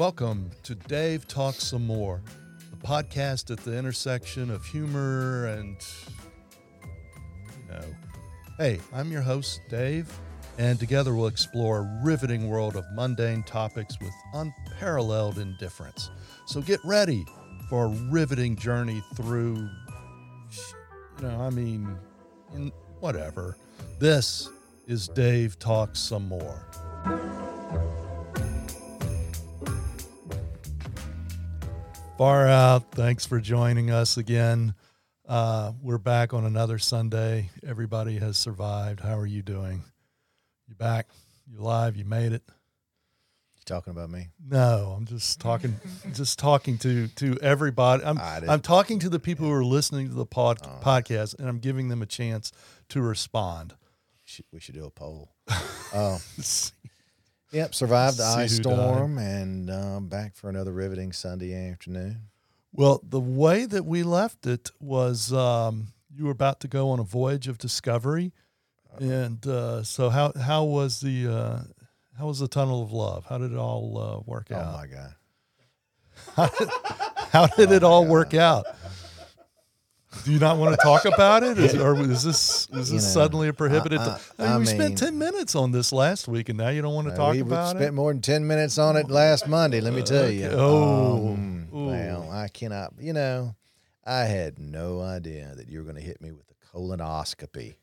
Welcome to Dave Talks Some More, the podcast at the intersection of humor and. You know. Hey, I'm your host, Dave, and together we'll explore a riveting world of mundane topics with unparalleled indifference. So get ready for a riveting journey through. You know, I mean, whatever. This is Dave Talks Some More. Far out. Thanks for joining us again. Uh, we're back on another Sunday. Everybody has survived. How are you doing? You back? You alive? You made it? You talking about me? No, I'm just talking, just talking to to everybody. I'm I didn't- I'm talking to the people who are listening to the pod, Oh. podcast, and I'm giving them a chance to respond. Should- We should do a poll. Oh, yep. Survived the ice who died. storm and um, back for another riveting Sunday afternoon. Well, the way that we left it was um, you were about to go on a voyage of discovery, and uh, so how how was the uh, how was the tunnel of love? How did it all uh, work Oh out? Oh my God! How did it all work out? Do you not want to talk about it, is, or is this is this You know, suddenly a prohibited? I- I, I- mean, we I spent ten minutes on this last week, and now you don't want to talk we about it. We spent more than ten minutes on it last Monday. Let me tell you. Okay. Oh. Um, well, I cannot. You know, I had no idea that you were going to hit me with the colonoscopy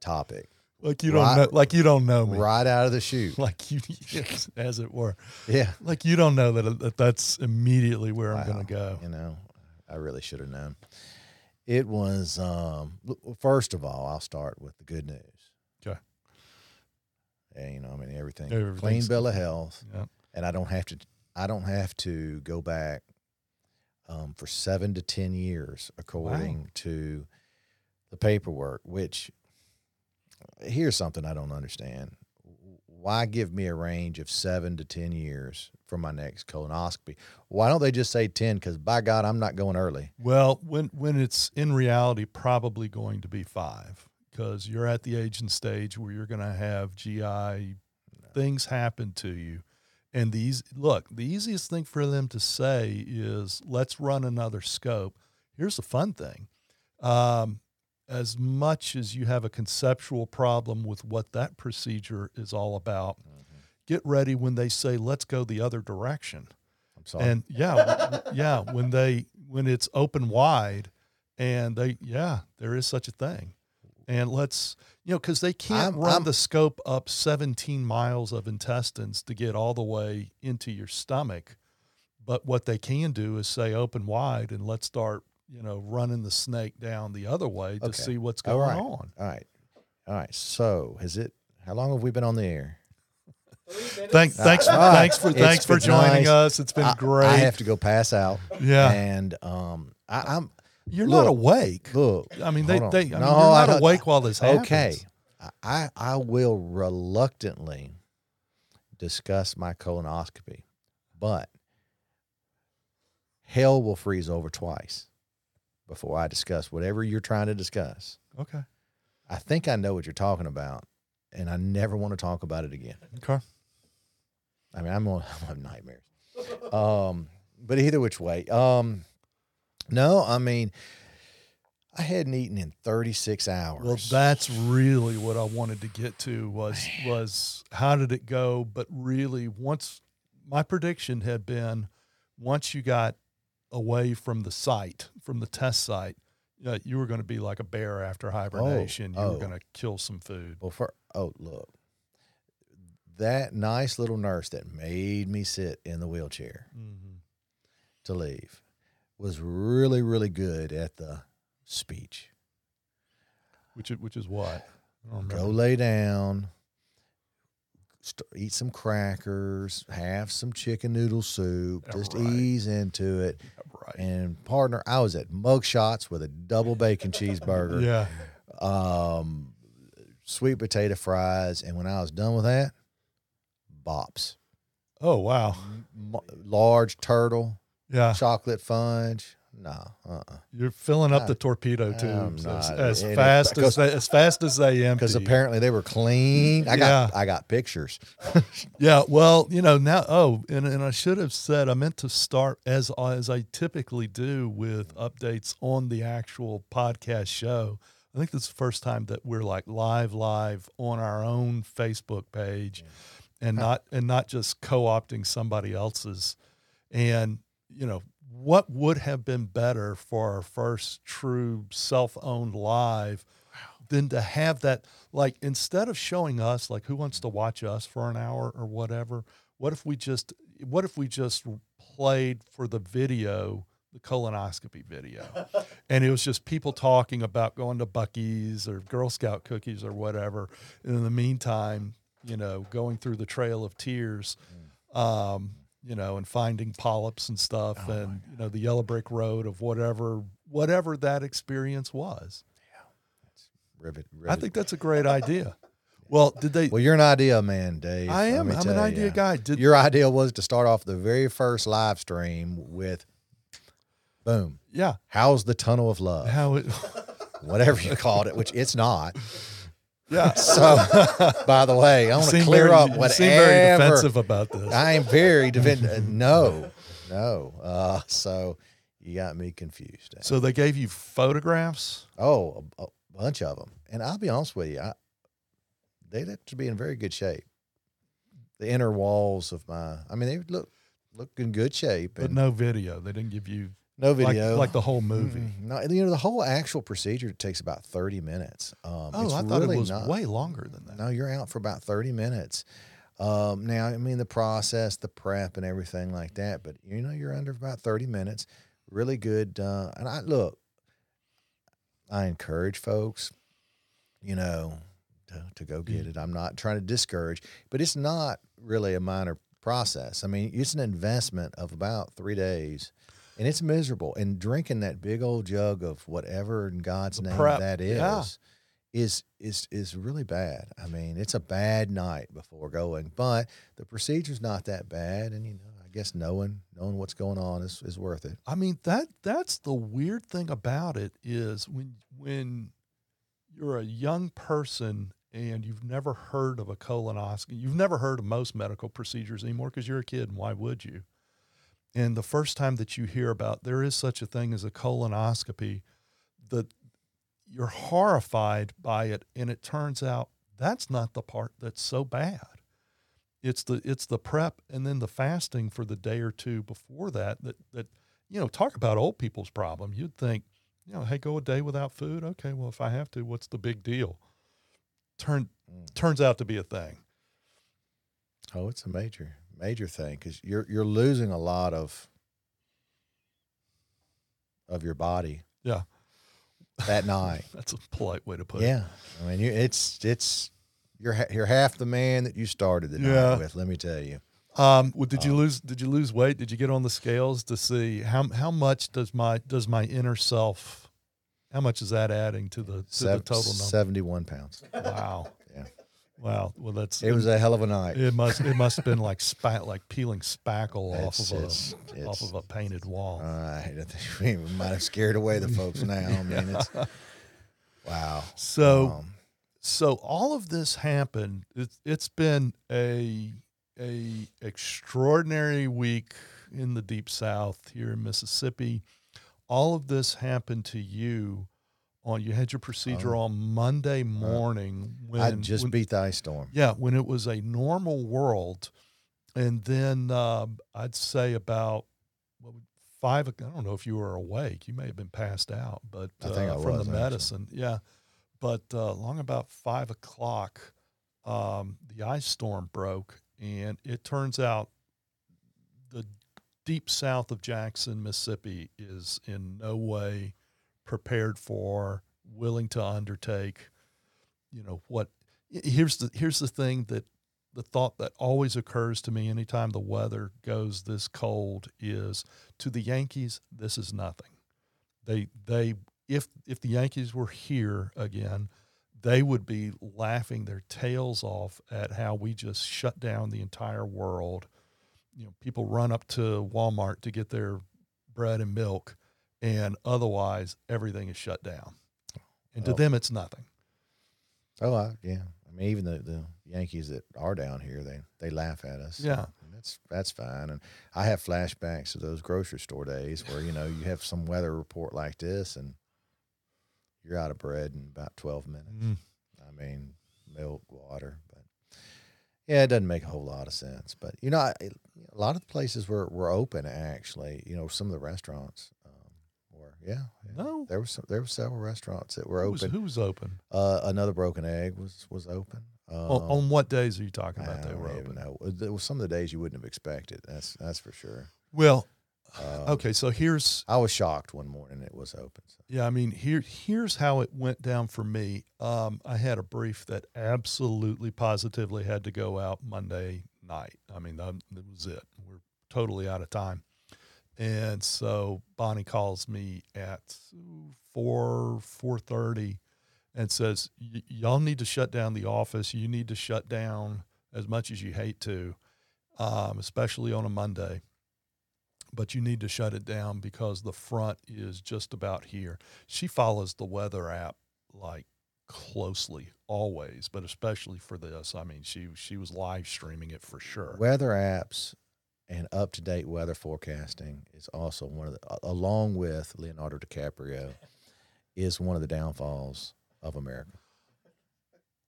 topic Like you don't Right- know, like you don't know me, right out of the chute. like you, as it were. Yeah. Like you don't know that, that that's immediately where I'm going to go. You know, I really should have known. It was um first of all, I'll start with the good news. Okay. And, you know, I mean everything clean bill of health, Yeah. and I don't have to I don't have to go back um, for seven to ten years according to the paperwork. Which here's something I don't understand. Why give me a range of seven to ten years for my next colonoscopy? Why don't they just say ten? Because by God, I'm not going early. Well, when when it's in reality probably going to be five because you're at the age and stage where you're going to have GI things happen to you. And these look, the easiest thing for them to say is let's run another scope. Here's the fun thing. Um, as much as you have a conceptual problem with what that procedure is all about, mm-hmm. get ready when they say let's go the other direction. I'm sorry. And yeah, yeah, when they when it's open wide, and they yeah, there is such a thing. And let's you know because they can't I'm- run I'm- the scope up 17 miles of intestines to get all the way into your stomach, but what they can do is say open wide and let's start you know running the snake down the other way to Okay. see what's going right. on. all right, all right. So has it? How long have we been on the air? Thank, thanks, All right. thanks for It's thanks for been joining nice. us. It's been I, great. I have to go pass out. yeah, And um, I, I'm you're not look, awake. look. I mean, they, hold on. they I mean, No, you're I not don't- awake while this happens. Okay, I I will reluctantly discuss my colonoscopy, but hell will freeze over twice before I discuss whatever you're trying to discuss. Okay. I think I know what you're talking about, and I never want to talk about it again. Okay. I mean, I'm gonna I'm have nightmares. Um, but either which way, um, no, I mean, I hadn't eaten in 36 hours. Well, that's really what I wanted to get to was was how did it go? But really, once my prediction had been, once you got away from the site, from the test site, uh, you were going to be like a bear after hibernation. you oh. were going to kill some food. Well, for oh look, that nice little nurse that made me sit in the wheelchair hmm to leave was really really good at the speech. Which which is what Go lay down. St- eat some crackers. Have some chicken noodle soup. Just right. ease into it. right. And partner, I was at Mug Shots with a double bacon cheeseburger. Yeah. um, sweet potato fries, and when I was done with that, bops, Oh wow. M- large turtle, Yeah. chocolate fudge. No, uh-uh. You're filling up I- the torpedo tubes as, as fast as they, as fast as they empty. Because apparently they were clean. I got I got pictures. Yeah, well, you know now. Oh, and, and I should have said I meant to start as uh, as I typically do with updates on the actual podcast show. I think this is the first time that we're like live, live on our own Facebook page, and not and not just co-opting somebody else's. And you know what would have been better for our first true self-owned live than to have that like instead of showing us like who wants to watch us for an hour or whatever what if we just what if we just played for the video the colonoscopy video? And it was just people talking about going to Buc-ee's or girl scout cookies or whatever. And in the meantime you know going through the trail of tears um, you know and finding polyps and stuff Oh, and you know the yellow brick road of whatever whatever that experience was Yeah. that's Rivet, I think that's a great idea. Well, did they? Well, you're an idea man, Dave. I am. I'm an idea guy. Did Your idea was to start off the very first live stream with, boom. yeah? How's the tunnel of love? How it? Whatever you called it, which it's not. Yeah. So, by the way, I want to clear very, up you whatever. seem very defensive about this. I am very defensive. no, no. Uh, so you got me confused. so they gave you photographs. Oh, a, a bunch of them. And I'll be honest with you, I, they'd have to be in very good shape. The inner walls of my, I mean, they look look in good shape. But no video. They didn't give you no video, like the whole movie. Mm, No, you know the whole actual procedure takes about thirty minutes. Um, Oh, I thought really it was not, way longer than that. No, you're out for about thirty minutes. Um, now, I mean, the process, the prep, and everything like that. But you know, you're under about thirty minutes. Really good. Uh, and I look, I encourage folks, you know, to, to go get it. I'm not trying to discourage, but it's not really a minor process. I mean, it's an investment of about three days. And it's miserable. And drinking that big old jug of whatever in God's name prep, that is, yeah. is is is really bad. I mean, it's a bad night before going, but the procedure's not that bad, and you know, I guess knowing knowing what's going on is, is worth it. I mean that that's the weird thing about it is when when you're a young person and you've never heard of a colonoscopy, you've never heard of most medical procedures anymore because you're a kid and why would you? And the first time that you hear about there is such a thing as a colonoscopy, that you're horrified by it, and it turns out that's not the part that's so bad. It's the it's the prep and then the fasting for the day or two before that that that you know talk about old people's problem. You'd think you know hey go a day without food okay well if I have to what's the big deal? Turn Mm. turns out to be a thing. Oh, it's a major major thing because you're you're losing a lot of of your body Yeah, that night. that's a polite way to put it. yeah, I mean, you, it's it's you're you're half the man that you started the Yeah. night with. Let me tell you. Um, well, did you Um, lose? Did you lose weight? Did you get on the scales to see how how much does my does my inner self? How much is that adding to the to the total number? Seventy-one pounds. Wow. Wow. Well, that's It was a hell of a night. It must it must have been like spat like peeling spackle off It's- of a it's- off of a painted wall. All right, I think we might have scared away the folks now. I mean, it's wow. so Um, so all of this happened. It's it's been a a extraordinary week in the deep south here in Mississippi. All of this happened to you on you had your procedure on Monday morning when Oh. I just when- beat the ice storm. Yeah, when it was a normal world, and then um, I'd say about what would- five. I don't know if you were awake. You may have been passed out, but uh, from was, the actually. medicine, yeah. But uh, long about five o'clock, um, the ice storm broke, and it turns out the deep south of Jackson, Mississippi, is in no way prepared for, willing to undertake. You know what? Here's the here's the thing that the thought that always occurs to me anytime the weather goes this cold is to the Yankees this is nothing. They they if if the Yankees were here again, they would be laughing their tails off at how we just shut down the entire world. You know, people run up to Walmart to get their bread and milk, and otherwise everything is shut down. And to Oh. them, it's nothing. Oh, I, yeah. I mean, even the, the Yankees that are down here, they they laugh at us. Yeah. And that's that's fine. And I have flashbacks to those grocery store days where you know you have some weather report like this, and you're out of bread in about twelve minutes. Mm. I mean, milk, water, but yeah, it doesn't make a whole lot of sense. But you know, I, a lot of the places were were open actually. You know, some of the restaurants. Yeah, yeah. No. there was some, there were several restaurants that were Who was, open. who was open? Uh, another broken egg was was open. Um, on, on what days are you talking I about they don't were open? know. There was some of the days you wouldn't have expected. That's that's for sure. Well, Um, okay, so here's I was shocked one morning it was open. So. Yeah, I mean, here here's how it went down for me. Um, I had a brief that absolutely positively had to go out Monday night. I mean, that, that was it. We're totally out of time. And so Bonnie calls me at four four thirty and says, "Y- "Y'all need to shut down the office. You need to shut down as much as you hate to, um, especially on a Monday." but you need to shut it down because the front is just about here. She follows the weather app like closely always, but especially for this. I mean, she she was live streaming it for sure. Weather apps and up to date weather forecasting is also one of the, along with Leonardo DiCaprio, is one of the downfalls of America.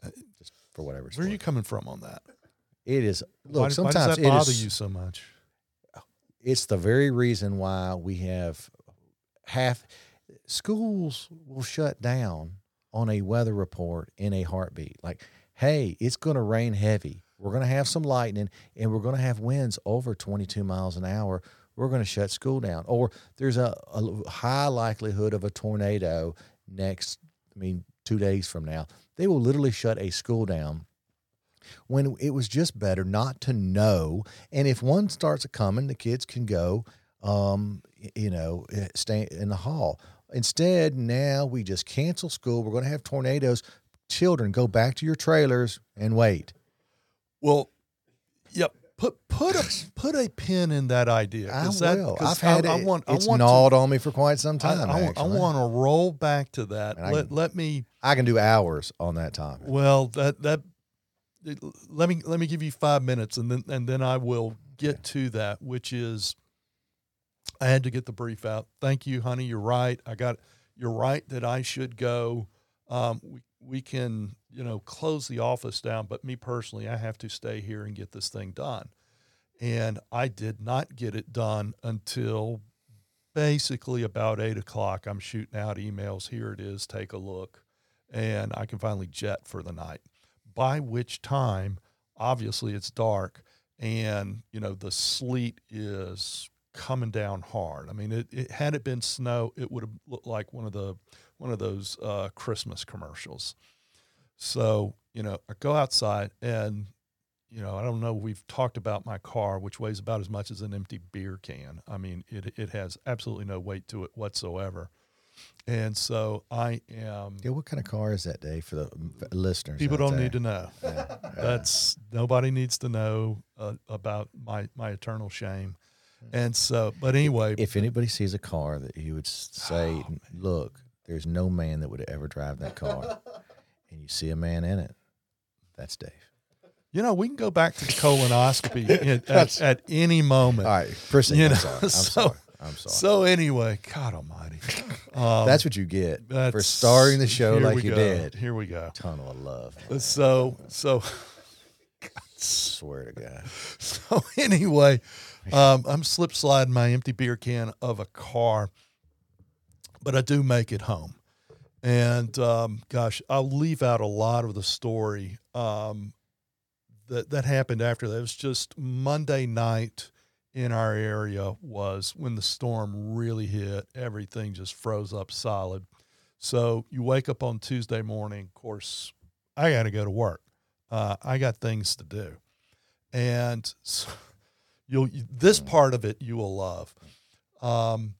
Uh, Just for whatever. Where are you coming from on that? It is. why, Look, sometimes why does that it bother is- you so much? it's the very reason why we have half schools will shut down on a weather report in a heartbeat. Like, hey, it's going to rain heavy. We're going to have some lightning and we're going to have winds over 22 miles an hour. We're going to shut school down. Or there's a, a high likelihood of a tornado next, I mean, two days from now. They will literally shut a school down when it was just better not to know. And if one starts a coming, the kids can go, um, you know, eh, stay in the hall. Instead, now we just cancel school. We're going to have tornadoes. Children, go back to your trailers and wait. Well, yep. Put put a put a pin in that idea. I that- will. I've had I, it. I want it's I want gnawed on me for quite some to, I, time. I, I want to roll back to that. And Let can- let me I can do hours on that topic. Well, that that let me let me give you five minutes, and then and then I will get to that, which is I had to get the brief out. Thank you, honey. You're right. I got you're right that I should go. Um, we we can you know close the office down, but me personally, I have to stay here and get this thing done. And I did not get it done until basically about eight o'clock. I'm shooting out emails. Here it is. Take a look, and I can finally jet for the night. By which time, obviously, it's dark, and you know the sleet is coming down hard. I mean, it, it had it been snow, it would have looked like one of the one of those uh, Christmas commercials. So you know, I go outside and you know, I don't know. We've talked about my car, which weighs about as much as an empty beer can. I mean, it it has absolutely no weight to it whatsoever. And so I am. Yeah, what kind of car is that, Dave for the listeners? People don't there? need to know. Yeah. That's nobody needs to know uh, about my my eternal shame. And so, but anyway, if anybody sees a car that you would say, Oh, "Look, there's no man that would ever drive that car," and you see a man in it, that's Dave. you know, we can go back to the colonoscopy at, at, at any moment. All right, proceed. You I'm know, sorry. I'm so- sorry. I'm sorry. So anyway, God Almighty, um, that's what you get for starting the show like you go. did. Here we go. Tunnel of love. So so swear to God. so anyway, um, I'm slip sliding my empty beer can of a car, but I do make it home. And um, gosh, I'll leave out a lot of the story um, that that happened after that. It was just Monday night in our area was when the storm really hit. Everything just froze up solid. So you wake up on Tuesday morning. Of course, I got to go to work. Uh, I got things to do, and so you'll this part of it you will love, um,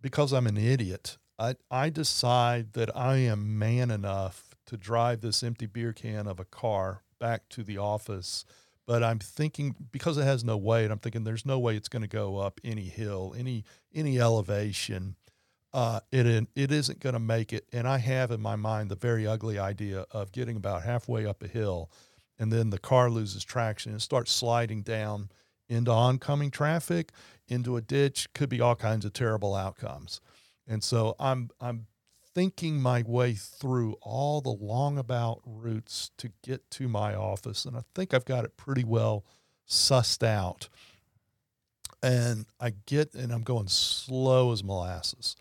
because I'm an idiot. I I decide that I am man enough to drive this empty beer can of a car back to the office. But I'm thinking because it has no weight, I'm thinking there's no way it's going to go up any hill, any any elevation. uh, it it isn't going to make it. And I have in my mind the very ugly idea of getting about halfway up a hill, and then the car loses traction and starts sliding down into oncoming traffic, into a ditch. Could be all kinds of terrible outcomes. And so I'm I'm thinking my way through all the long about routes to get to my office, and I think I've got it pretty well sussed out. And I get, and I'm going slow as molasses.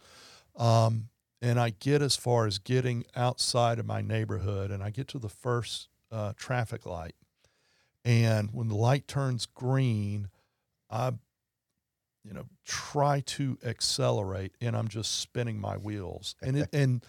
Um, and I get as far as getting outside of my neighborhood, and I get to the first uh, traffic light. And when the light turns green, I, you know, try to accelerate, and I'm just spinning my wheels. And it, and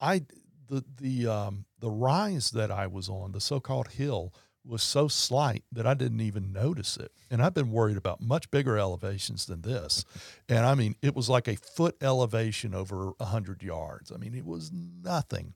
I, the the um, the rise that I was on, the so-called hill, was so slight that I didn't even notice it. And I've been worried about much bigger elevations than this. And I mean, it was like a foot elevation over 100 yards. I mean, it was nothing.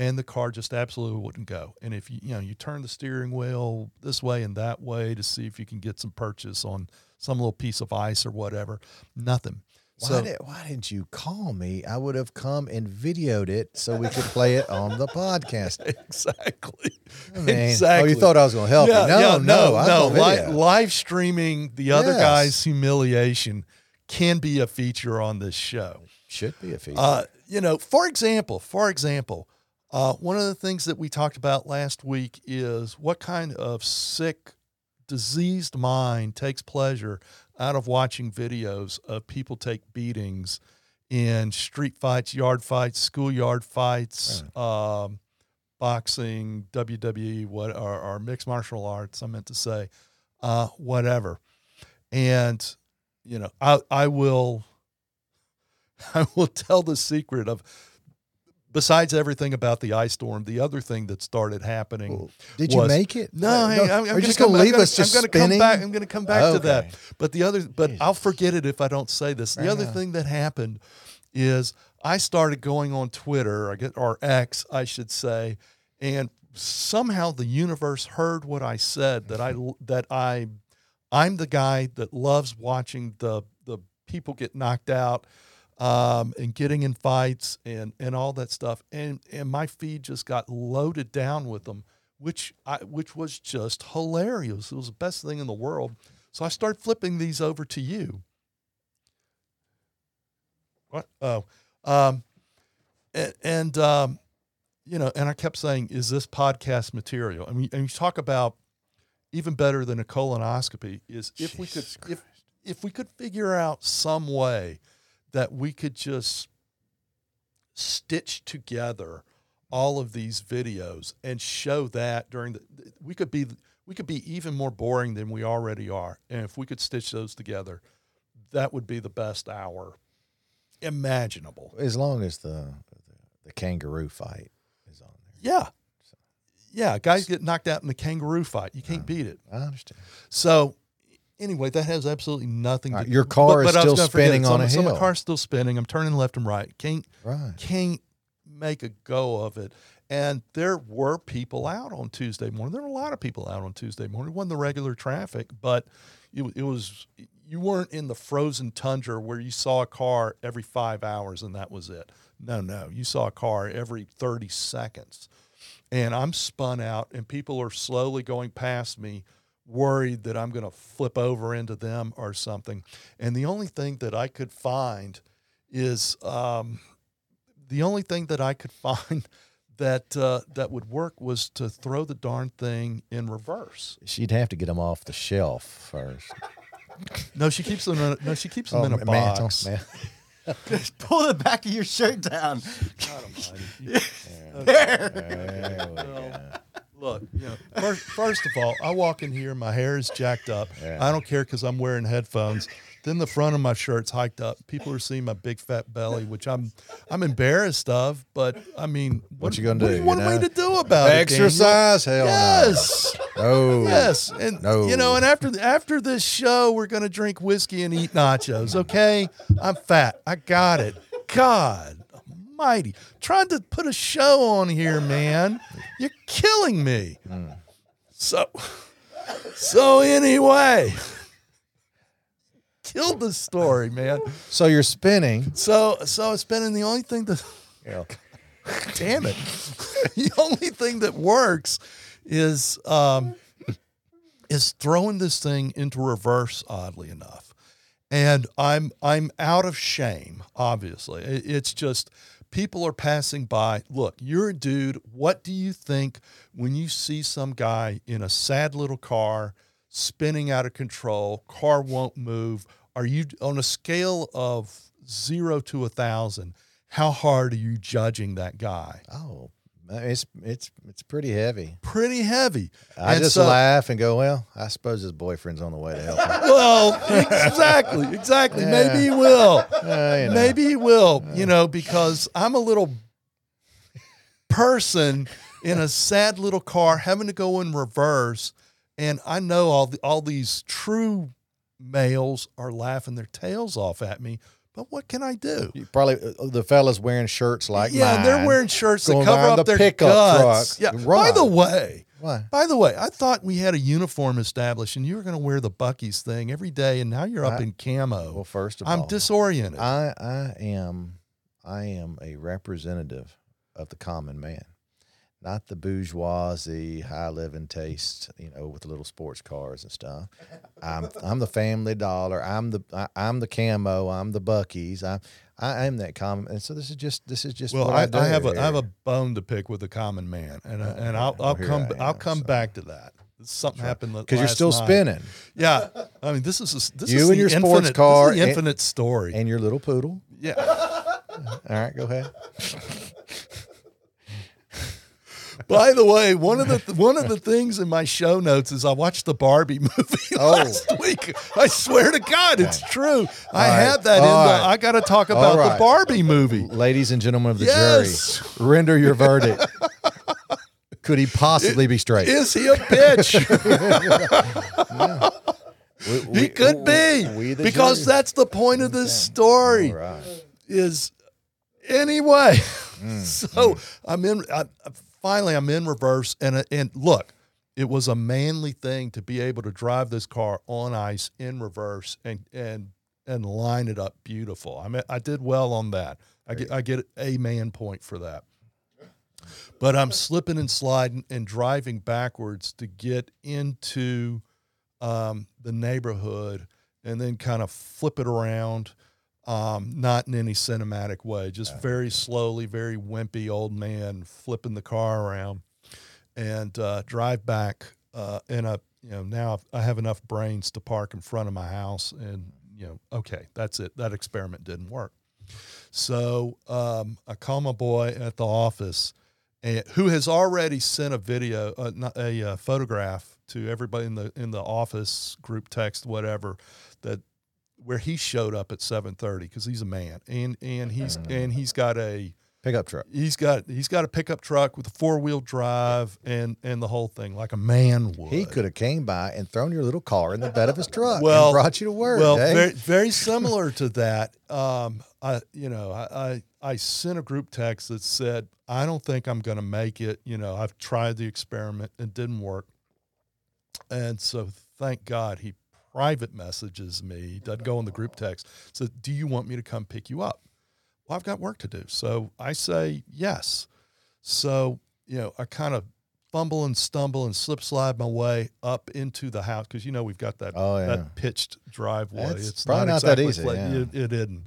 And the car just absolutely wouldn't go. And if you, you know, you turn the steering wheel this way and that way to see if you can get some purchase on some little piece of ice or whatever, nothing. Why, So- did, why didn't you call me? I would have come and videoed it so we could play it on the podcast. Exactly. I mean, exactly. Oh, you thought I was going to help you? No, no, no, no. Li- live streaming the other Yes. guy's humiliation can be a feature on this show. Should be a feature. Uh, you know, for example, for example, uh, one of the things that we talked about last week is what kind of sick, diseased mind takes pleasure out of watching videos of people take beatings in street fights, yard fights, schoolyard fights, um, boxing, WWE, what or, or mixed martial arts. I meant to say, uh, whatever, and you know, I I will. I will tell the secret of besides everything about the ice storm, the other thing that started happening. Well, Did you make it? No, Uh, hang I'm, I'm just gonna going to leave I'm gonna- us just I'm gonna spinning? come back. I'm going to come back to that. But the other, but I'll forget it if I don't say this. The Right other thing that happened is I started going on Twitter, I get or X, I should say, and somehow the universe heard what I said that I that I I'm the guy that loves watching the the people get knocked out um, and getting in fights and and all that stuff. And and my feed just got loaded down with them which I which was just hilarious. It was the best thing in the world. So I started flipping these over to you. What? Oh um and, and um you know and I kept saying is this podcast material? I mean and you talk about even better than a colonoscopy is if we could Jesus if if we could figure out some way that we could just stitch together all of these videos and show that during the we could be we could be even more boring than we already are. And if we could stitch those together that would be the best hour imaginable. As long as the, the the kangaroo fight is on there. yeah. Yeah guys get knocked out in the kangaroo fight. You can't uh, beat it. I understand. So anyway, that has absolutely nothing All to right, your car is I was still spinning on my- a so my hill. car's still spinning. I'm turning left and right. Can't Right. can't make a go of it. And there were people out on Tuesday morning. There were a lot of people out on Tuesday morning. It wasn't the regular traffic, but it, it was you weren't in the frozen tundra where you saw a car every five hours and that was it. No, no, you saw a car every 30 seconds. And I'm spun out, and people are slowly going past me, worried that I'm going to flip over into them or something. And the only thing that I could find is um, the only thing that I could find that uh, that would work was to throw the darn thing in reverse. She'd have to get them off the shelf first. No, she keeps them. In a, no, she keeps them in a mantle, box. man. Pull the back of your shirt down. God almighty. There we go. Look, you know, first, first of all, I walk in here, my hair is jacked up. Yeah. I don't care because I'm wearing headphones. Then the front of my shirt's hiked up. People are seeing my big fat belly, which I'm I'm embarrassed of. But I mean, What you gonna what do, you want you me to do about it? Exercise? Hell Yes. no. No. Yes, and No. you know, and after after this show, we're gonna drink whiskey and eat nachos. Okay, I'm fat. I got it. God Almighty, trying to put a show on here, man. You're killing me. So, so anyway, killed the story, man. So you're spinning. So so it's the only thing that know, damn it. the only thing that works is um is throwing this thing into reverse oddly enough. And I'm I'm out of shame, obviously. It's just people are passing by. Look, you're a dude. What do you think when you see some guy in a sad little car spinning out of control, car won't move? Are you on a scale of 0 to a 1000? How hard are you judging that guy? oh, it's it's it's pretty heavy. Pretty heavy. I And just so- laugh and go, well, I suppose his boyfriend's on the way to help him. Well, exactly, exactly. Maybe he will. Uh, you know. Maybe he will. You know, because I'm a little person in a sad little car having to go in reverse, and I know all the, all these true males are laughing their tails off at me. But what can I do? You probably uh, the fellas wearing shirts like yeah, mine. they're wearing shirts that cover up the their pickup guts. truck. Yeah. By the way, Why? by the way, I thought we had a uniform established, and you were going to wear the Buc-ee's thing every day, and now you're up I- in camo. Well, first of all. I'm disoriented. I I am I am a representative of the common man, not the bourgeoisie, high living taste. You know, with the little sports cars and stuff. I'm I'm the family dollar. I'm the I, I'm the camo. I'm the Buc-ee's. I I am that common. And so this is just this is just well, what I, I, I have a I have a bone to pick with the common man, and Oh, and I'll I'll here come I I'll come so- back to that. Something happened because you're still night. spinning, Yeah, I mean this is a, this You is and the your sports infinite, this is car the and- infinite story. and your little poodle. yeah, All right, go ahead. By the way, one of the one of the things in my show notes is I watched the Barbie movie Oh. last week. I swear to God, it's true. I right. had that in All the. I got to talk about right. the Barbie movie. Ladies and gentlemen of the Yes. jury, render your verdict. Could he possibly be straight? Is he a bitch? We- he we- could be we the because jury. that's the point of this story. All right. is anyway. Mm, so I'm in. I, finally, I'm in reverse, and uh, and look, it was a manly thing to be able to drive this car on ice in reverse and and and line it up beautiful. I mean, I did well on that. I get I get a man point for that. But I'm slipping and sliding and driving backwards to get into um, the neighborhood, and then kind of flip it around um, not in any cinematic way, just very slowly, very wimpy old man flipping the car around and uh, drive back uh, in a, you know, now I have enough brains to park in front of my house and, you know, okay, that's it. That experiment didn't work. So um, I call my boy at the office and who has already sent a video, uh, not a uh, photograph to everybody in the in the office group text, whatever, that where he showed up at 7:30 because he's a man and and he's and he's got a Pickup truck. he's got he's got a pickup truck with a four wheel drive and and the whole thing like a man would. He could have came by and thrown your little car in the bed of his truck Well- and brought you to work. Well, Dave. very very similar to that. Um, I you know I, I I sent a group text that said I don't think I'm going to make it. You know I've tried the experiment and didn't work, and so thank God he private messages me. Doesn't go in the group text. Says, "Do you want me to come pick you up?" Well, I've got work to do, so I say yes. So you know I kind of fumble and stumble and slip slide my way up into the house because you know we've got that Oh, yeah. that pitched driveway. That's it's probably not, not that easy, flat. yeah. It, it isn't.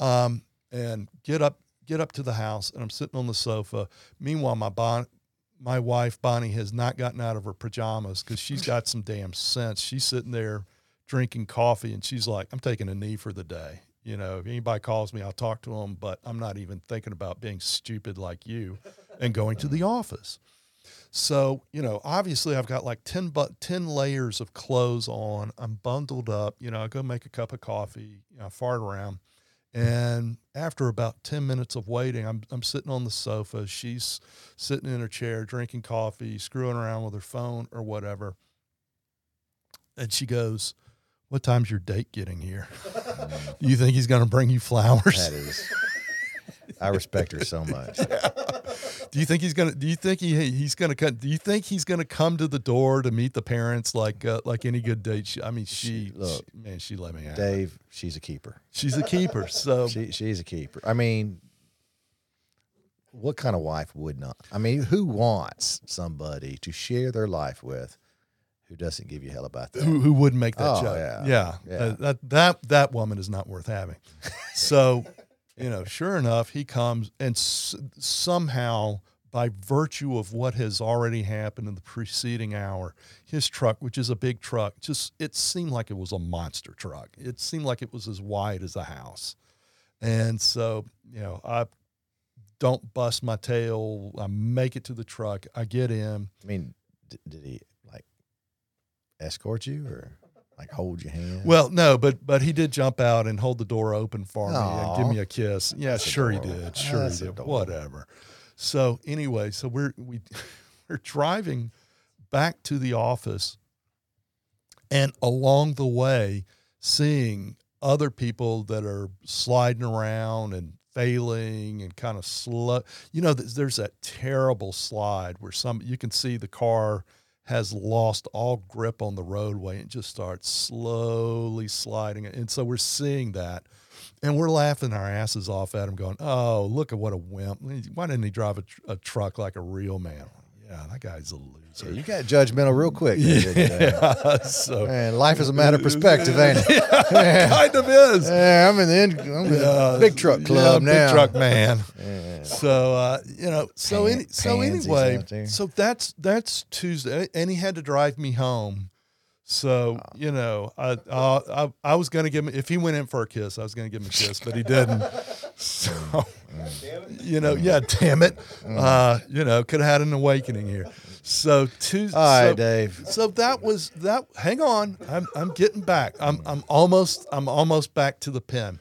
Um, and get up, get up to the house, and I'm sitting on the sofa. Meanwhile, my bon- my wife Bonnie has not gotten out of her pajamas because she's got some damn sense. She's sitting there drinking coffee, and she's like, "I'm taking a knee for the day." You know, if anybody calls me, I'll talk to them, but I'm not even thinking about being stupid like you and going to the office. So, you know, obviously I've got like 10, bu- 10 layers of clothes on. I'm bundled up. You know, I go make a cup of coffee, you know, I fart around. And after about 10 minutes of waiting, I'm, I'm sitting on the sofa. She's sitting in her chair, drinking coffee, screwing around with her phone or whatever. And she goes, What time's your date getting here? Do you think he's going to bring you flowers? that is I respect her so much. Do you think he's gonna? Do you think he he's gonna come? Do you think he's gonna come to the door to meet the parents like uh, like any good date? She, I mean, she, look, she- man, she let me out. Dave, she's a keeper. She's a keeper. So She she's a keeper. I mean, what kind of wife would not? I mean, who wants somebody to share their life with who doesn't give you hell about that? who who wouldn't make that Oh, joke? yeah. yeah, Yeah. Uh, that that that woman is not worth having. So, you know, sure enough, he comes and s- somehow, by virtue of what has already happened in the preceding hour, his truck, which is a big truck, just it seemed like it was a monster truck. It seemed like it was as wide as a house, and so you know, I don't bust my tail. I make it to the truck. I get in. I mean, d- did he like escort you or like hold your hand? Well, no, but but he did jump out and hold the door open for me and give me a kiss. Yeah, That's sure adorable. he did. Sure That's he did. adorable. Whatever. So anyway, so we're we we're driving back to the office, and along the way, seeing other people that are sliding around and failing and kind of slow. You know, there's there's that terrible slide where some you can see the car has lost all grip on the roadway and just starts slowly sliding. And so we're seeing that. And we're laughing our asses off at him, going, "Oh, look at what a wimp! Why didn't he drive a, tr- a truck like a real man?" Yeah, that guy's a Yeah, loser. you got judgmental real quick. there, didn't you, Dave? Yeah, so Man, life is a matter of perspective, ain't it? kind of is. Yeah, I'm in the, in, I'm in the big truck club yeah, now. Big truck man. Yeah. So uh, you know, so Pan- any, so anyway, so that's that's Tuesday, and he had to drive me home. So you know, I, uh, I I was gonna give him if he went in for a kiss, I was gonna give him a kiss, but he didn't. So you know, yeah, damn it, Mm. uh, you know, could have had an awakening here. So Tuesday. All right, so, Dave. so that was that. Hang on, I'm I'm getting back. I'm I'm almost I'm almost back to the pen.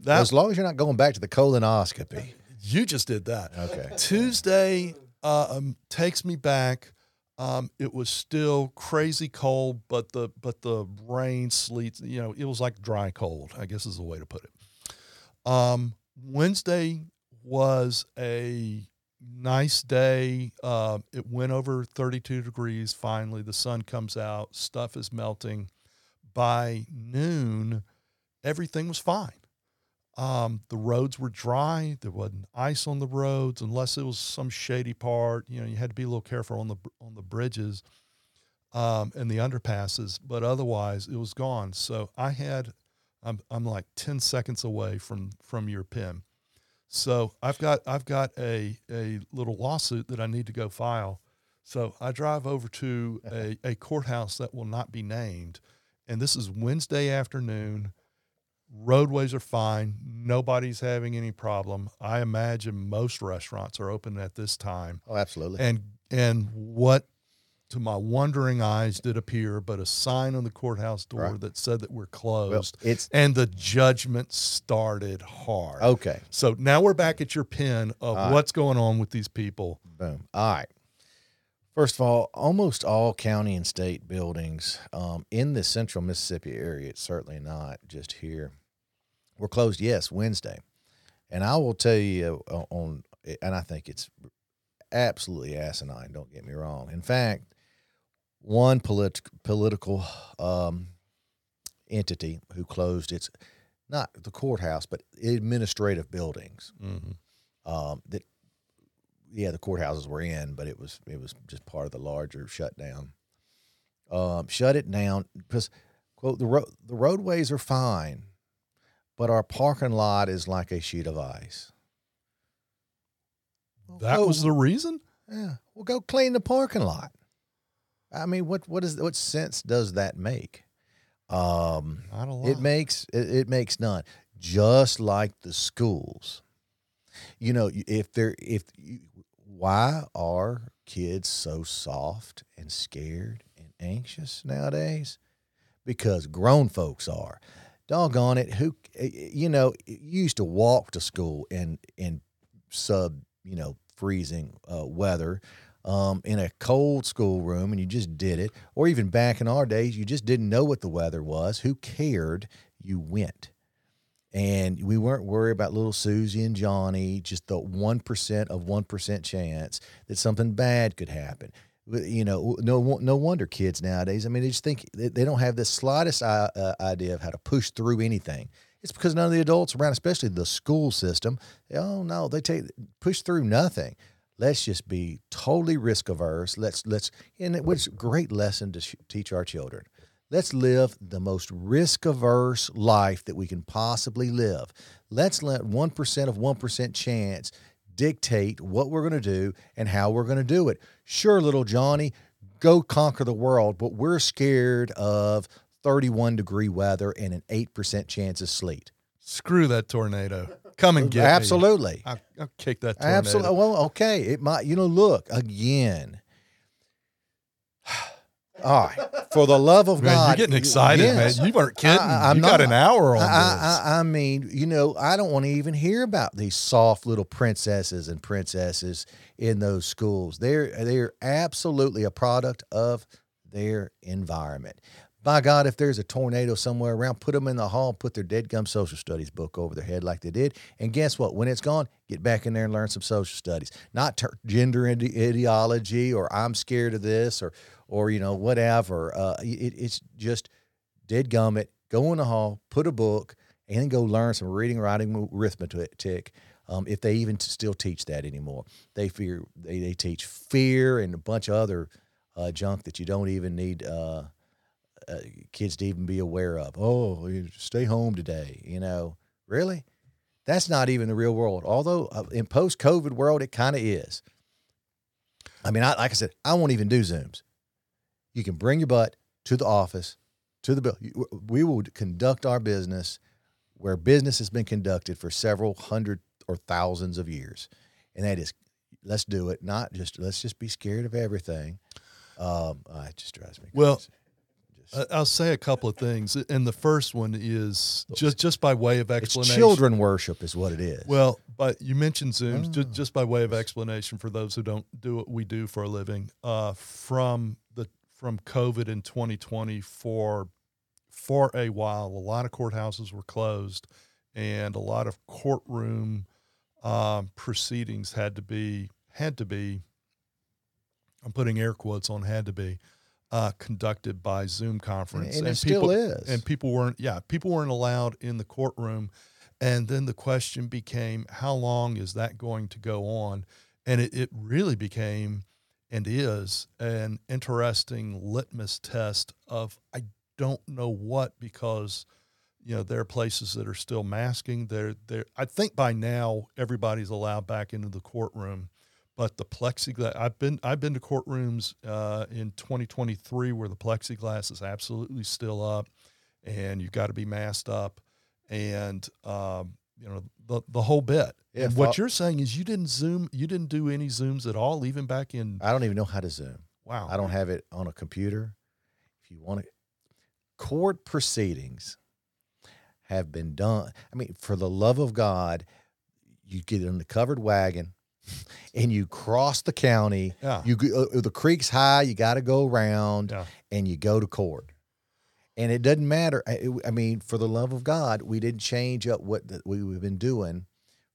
That As long as you're not going back to the colonoscopy. you just did that. Okay. Tuesday uh, um, takes me back. Um, it was still crazy cold, but the but the rain, sleet, you know, it was like dry cold. I guess is the way to put it. Um, Wednesday was a nice day. Uh, it went over 32 degrees. Finally, the sun comes out. Stuff is melting. By noon, everything was fine. Um, the roads were dry. There wasn't ice on the roads unless it was some shady part. You know, you had to be a little careful on the on the bridges um, and the underpasses. But otherwise, it was gone. So I had, I'm I'm like ten seconds away from from your pen. So I've got I've got a a little lawsuit that I need to go file. So I drive over to a, a courthouse that will not be named, and this is Wednesday afternoon. Roadways are fine. Nobody's having any problem. I imagine most restaurants are open at this time. Oh, absolutely. and and what to my wondering eyes did appear but a sign on the courthouse door Right. that said that we're well, closed it's and the judgment started hard okay. so now we're back at your pen of All right. what's going on with these people Boom. All right. First of all, almost all county and state buildings um, in the central Mississippi area, it's certainly not just here, were closed, yes, Wednesday. And I will tell you uh, on, and I think it's absolutely asinine, don't get me wrong. In fact, one polit- political um, entity who closed its, not the courthouse, but administrative buildings mm-hmm. um, that yeah the courthouses were in but it was it was just part of the larger shutdown. Um, shut it down because quote the ro- the roadways are fine but our parking lot is like a sheet of ice. That was the reason? Yeah well go clean the parking lot i mean what what is what sense does that make um not a lot it makes it, it makes none. Just like the schools, you know, if they're if you, why are kids so soft and scared and anxious nowadays? Because grown folks are. Doggone it, who you know you used to walk to school in in sub you know freezing uh, weather um, in a cold schoolroom and you just did it. Or even back in our days, you just didn't know what the weather was. Who cared? You went. and we weren't worried about little Susie and Johnny, just the 1% of 1% chance that something bad could happen. You know, no no wonder kids nowadays. I mean, they just think they don't have the slightest uh, uh, idea of how to push through anything. It's because none of the adults around, especially the school system, oh no, they take push through nothing. Let's just be totally risk averse. Let's let's and it was a great lesson to sh- teach our children. Let's live the most risk averse life that we can possibly live. Let's let 1% of 1% chance dictate what we're going to do and how we're going to do it. Sure, little Johnny, go conquer the world, but we're scared of 31 degree weather and an 8% chance of sleet. Screw that tornado. Come and get Absolutely. me. Absolutely. I'll, kick that tornado. Absolutely. Well, okay. It might, you know, look, again, all right. For the love of man, God. You're getting excited, yes. man. You weren't kidding. I, you not, got an hour on I, this. I, I, mean, you know, I don't want to even hear about these soft little princesses and princesses in those schools. They're they're absolutely a product of their environment. By God, if there's a tornado somewhere around, put them in the hall, put their dead gum social studies book over their head like they did. And guess what? When it's gone, get back in there and learn some social studies, not ter- gender ide- ideology or I'm scared of this or or you know whatever. Uh, it, it's just dead gummit. Go in the hall, put a book, and then go learn some reading, writing, arithmetic. Um, if they even still teach that anymore, they fear they, they teach fear and a bunch of other uh, junk that you don't even need uh, uh, kids to even be aware of. Oh, stay home today. You know, really? That's not even the real world. Although uh, in post COVID world, it kind of is. I mean, I, like I said, I won't even do Zooms. You can bring your butt to the office, to the bill. We will conduct our business where business has been conducted for several hundred or thousands of years, and that is, let's do it. Not just let's just be scared of everything. Um, uh, it just drives me. Crazy. Well, I'll say a couple of things, and the first one is just just by way of explanation. It's children worship is what it is. Well, but you mentioned Zooms, Oh. just, just by way of explanation for those who don't do what we do for a living. Uh, from the from COVID in 2020 for for a while, a lot of courthouses were closed, and a lot of courtroom um, proceedings had to be had to be. I'm putting air quotes on had to be uh, conducted by Zoom conference, And it still people, is. And people weren't, yeah, people weren't allowed in the courtroom. And then the question became, how long is that going to go on? And it, it really became and is an interesting litmus test of I don't know what because you know there are places that are still masking. There, there. I think by now everybody's allowed back into the courtroom, but the plexiglass. I've been I've been to courtrooms uh, in 2023 where the plexiglass is absolutely still up, and you've got to be masked up, and um, you know the the whole bit. Yeah, and what fo- you're saying is you didn't zoom, you didn't do any zooms at all, even back in. I don't even know how to Zoom. Wow, I don't have it on a computer. If you want to, court proceedings have been done. I mean, for the love of God, you get in the covered wagon and you cross the county. Yeah. You uh, the creek's high. You got to go around Yeah. and you go to court. And it doesn't matter. I, I mean, for the love of God, we didn't change up what that we've been doing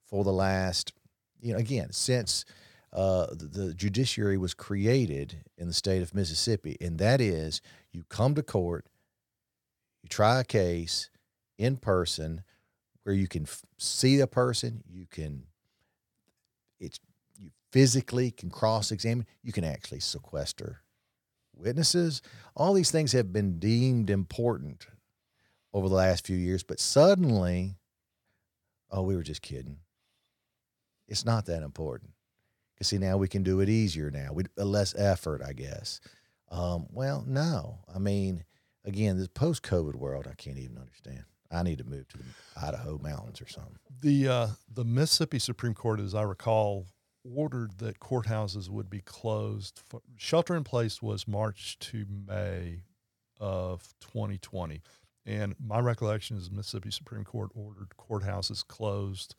for the last, you know, again, since uh, the, the judiciary was created in the state of Mississippi, and that is you come to court, you try a case in person where you can f- see the person, you can, it's you physically can cross examine, you can actually sequester witnesses. All these things have been deemed important over the last few years, but suddenly, oh, we were just kidding. It's not that important. Because see, now we can do it easier now, with less effort, I guess. Um, well, no. I mean, again, this post-COVID world, I can't even understand. I need to move to the Idaho mountains or something. the uh, the Mississippi Supreme Court, as I recall, ordered that courthouses would be closed. For, shelter in place was March to May of 2020, and my recollection is Mississippi Supreme Court ordered courthouses closed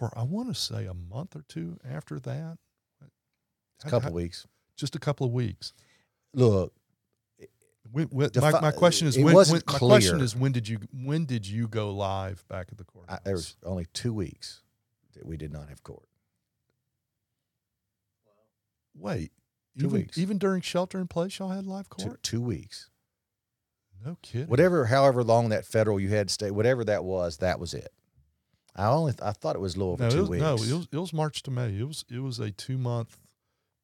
for I want to say a month or two after that. A couple weeks. just a couple of weeks. Look, When, when, Defi- my, my question is when, my question is when did you when did you go live back at the court? there was only two weeks that we did not have court. Wait, Two even weeks. even during shelter in place, y'all had live court. two weeks. No kidding. Whatever, however long that federal you had to stay, whatever that was, that was it. I only I thought it was a little over no, two was, weeks. no, it was it was March to May. It was it was a two month,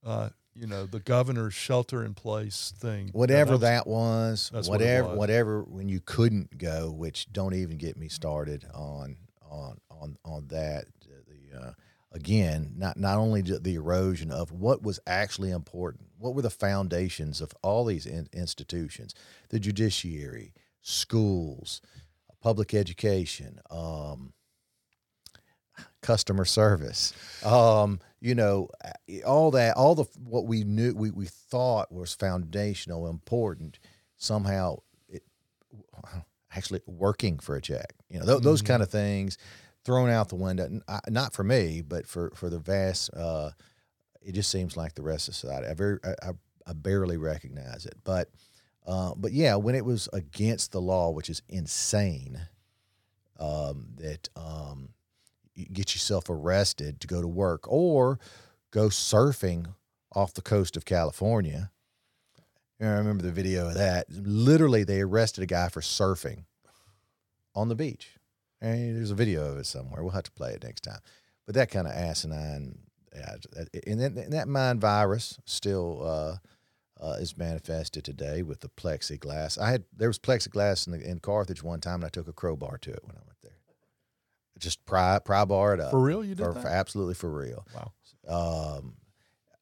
uh, you know, the governor's shelter in place thing. Yeah, whatever was- that was, that's what whatever, was. whatever. When you couldn't go, which don't even get me started on on on on that. The uh, again, not not only the erosion of what was actually important, what were the foundations of all these in, institutions, the judiciary, schools, public education, um, customer service, um, you know, all that, all the what we knew, we, we thought was foundational, important, somehow it actually working for a check, you know, th- those Mhm. kind of things thrown out the window. Not for me, but for for the vast. Uh, it just seems like the rest of society. I very, I, I, barely recognize it, but. Uh, but yeah, when it was against the law, which is insane, um, that um, get yourself arrested to go to work or go surfing off the coast of California. Know, I remember the video of that. Literally, they arrested a guy for surfing on the beach. And there's a video of it somewhere. We'll have to play it next time. But that kind of asinine, yeah, and that, and that mind virus still uh, uh, is manifested today with the plexiglass. I had there was plexiglass in, the, in Carthage one time, and I took a crowbar to it when I went there. Just pry pry bar it up for real. You did for, that? for absolutely for real. wow. Um,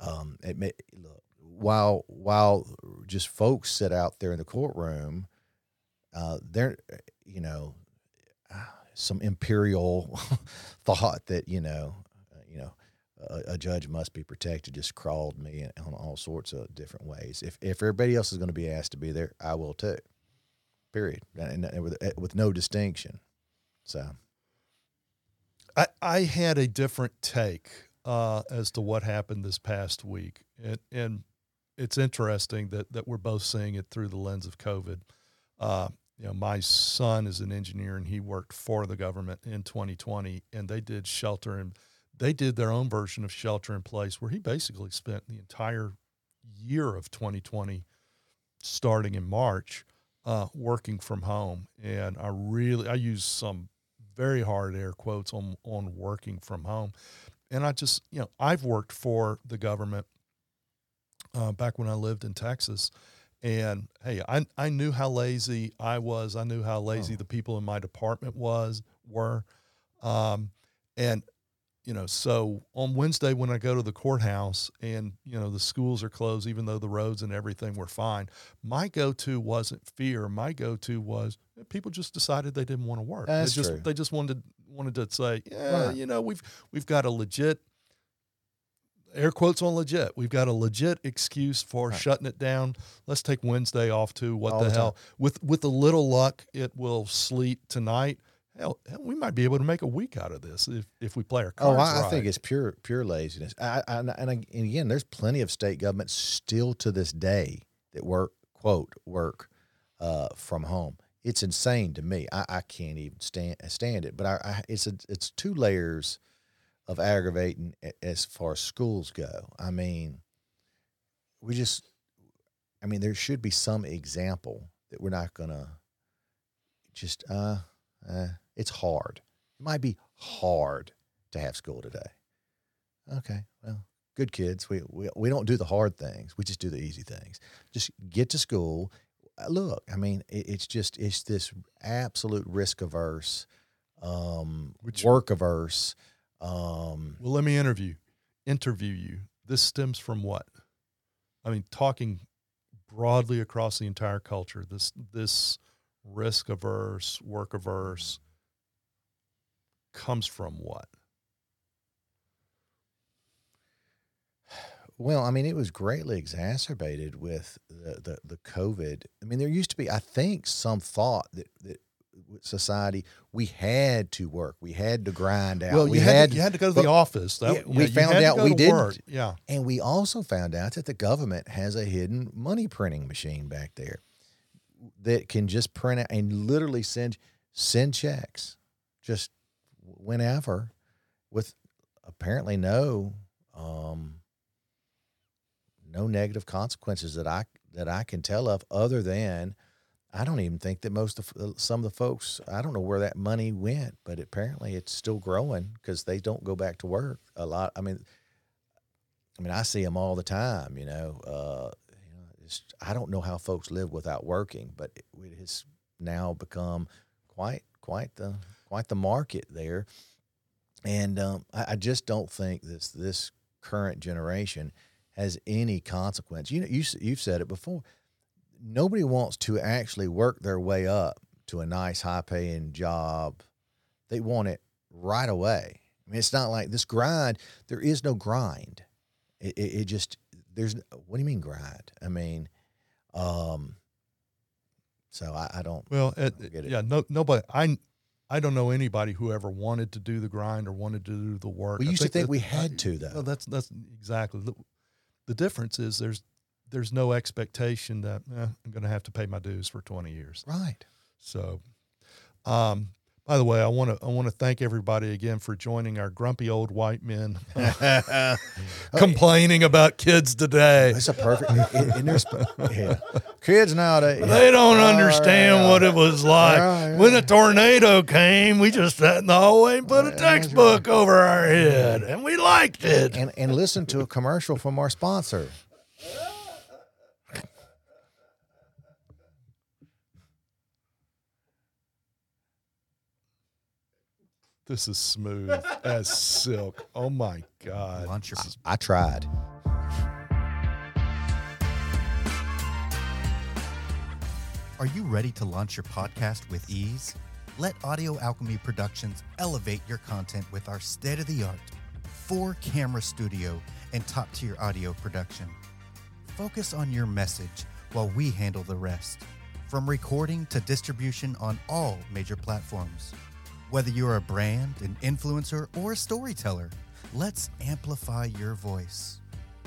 um, it may, look while while just folks sit out there in the courtroom, uh, they're you know some imperial thought that you know uh, you know a, a judge must be protected just crawled me in, on all sorts of different ways. If if everybody else is going to be asked to be there, I will too. Period, and, and with with no distinction. So I, I had a different take uh, as to what happened this past week, and, and it's interesting that that we're both seeing it through the lens of COVID. Uh, you know, my son is an engineer, and he worked for the government in 2020, and they did shelter and they did their own version of shelter in place, where he basically spent the entire year of 2020, starting in March, uh, working from home. And I really I use some very hard air quotes on on working from home. And I just, you know, I've worked for the government uh, back when I lived in Texas. And hey, I, I knew how lazy I was. I knew how lazy Oh. the people in my department was were. Um, and you know, so on Wednesday when I go to the courthouse and you know the schools are closed, even though the roads and everything were fine, my go-to wasn't fear. My go-to was eh, people just decided they didn't want to work. That's they just true. they just wanted wanted to say, yeah, Right. you know, we've we've got a legit air quotes on legit. We've got a legit excuse for Right. shutting it down. Let's take Wednesday off too. What All the the hell? With with a little luck, it will sleet tonight. Hell, hell, we might be able to make a week out of this if, if we play our Oh, cards I, I right. think it's pure pure laziness. I, I, and, I, and again, there's plenty of state governments still to this day that work quote work uh, from home. It's insane to me. I, I can't even stand stand it. But I, I it's a, it's two layers of aggravating as far as schools go. I mean, we just, I mean, there should be some example that we're not gonna just uh, uh it's hard. It might be hard to have school today. Okay, well, good kids. We, we we don't do the hard things. We just do the easy things. Just get to school. Uh, Look, I mean, it, it's just it's this absolute risk averse, um, Which- work averse. Um, Well, let me interview interview you. This stems from what? I mean, talking broadly across the entire culture. This this risk averse, work averse comes from what? Well, I mean, it was greatly exacerbated with the, the, the COVID. I mean, there used to be, I think, some thought that, that society we had to work, we had to grind out. Well, we you had, to, you had to go to the office. That, Yeah, we you found out we didn't. work. Yeah. And we also found out that the government has a hidden money printing machine back there. that can just print out and literally send send checks just whenever with apparently no um, no negative consequences that I that I can tell of other than I don't even think that most of uh, some of the folks I don't know where that money went, but apparently it's still growing because they don't go back to work a lot. I mean, I mean I see them all the time. You know, uh, you know, I don't know how folks live without working, but it, it has now become quite quite the quite the market there, and um, I, I just don't think this this current generation has any consequence. You know, you you've said it before. Nobody wants to actually work their way up to a nice, high-paying job. They want it right away. I mean, it's not like this grind. There is no grind. It, it, it just there's. What do you mean grind? I mean, um. So I, I don't. Well, it, don't get it. yeah, no, nobody. I, I don't know anybody who ever wanted to do the grind or wanted to do the work. We used to think that- we had to, though. No, that's that's exactly the, the difference. Is there's there's no expectation that eh, I'm going to have to pay my dues for 20 years. Right. So, um, by the way, I want to I want to thank everybody again for joining our grumpy old white men complaining about kids today. That's a perfect. in, in their sp- yeah. Kids nowadays. They don't understand yeah. what it was like Yeah, yeah. when a tornado came. We just sat in the hallway and put a Yeah, textbook over our head, and we liked it. And and listen to a commercial from our sponsor. This is smooth as silk. Oh my god! Launch your I tried. Are you ready to launch your podcast with ease? Let Audio Alchemy Productions elevate your content with our state of the art four camera studio and top tier audio production. Focus on your message while we handle the rest. From recording to distribution on all major platforms. Whether you're a brand, an influencer, or a storyteller, let's amplify your voice.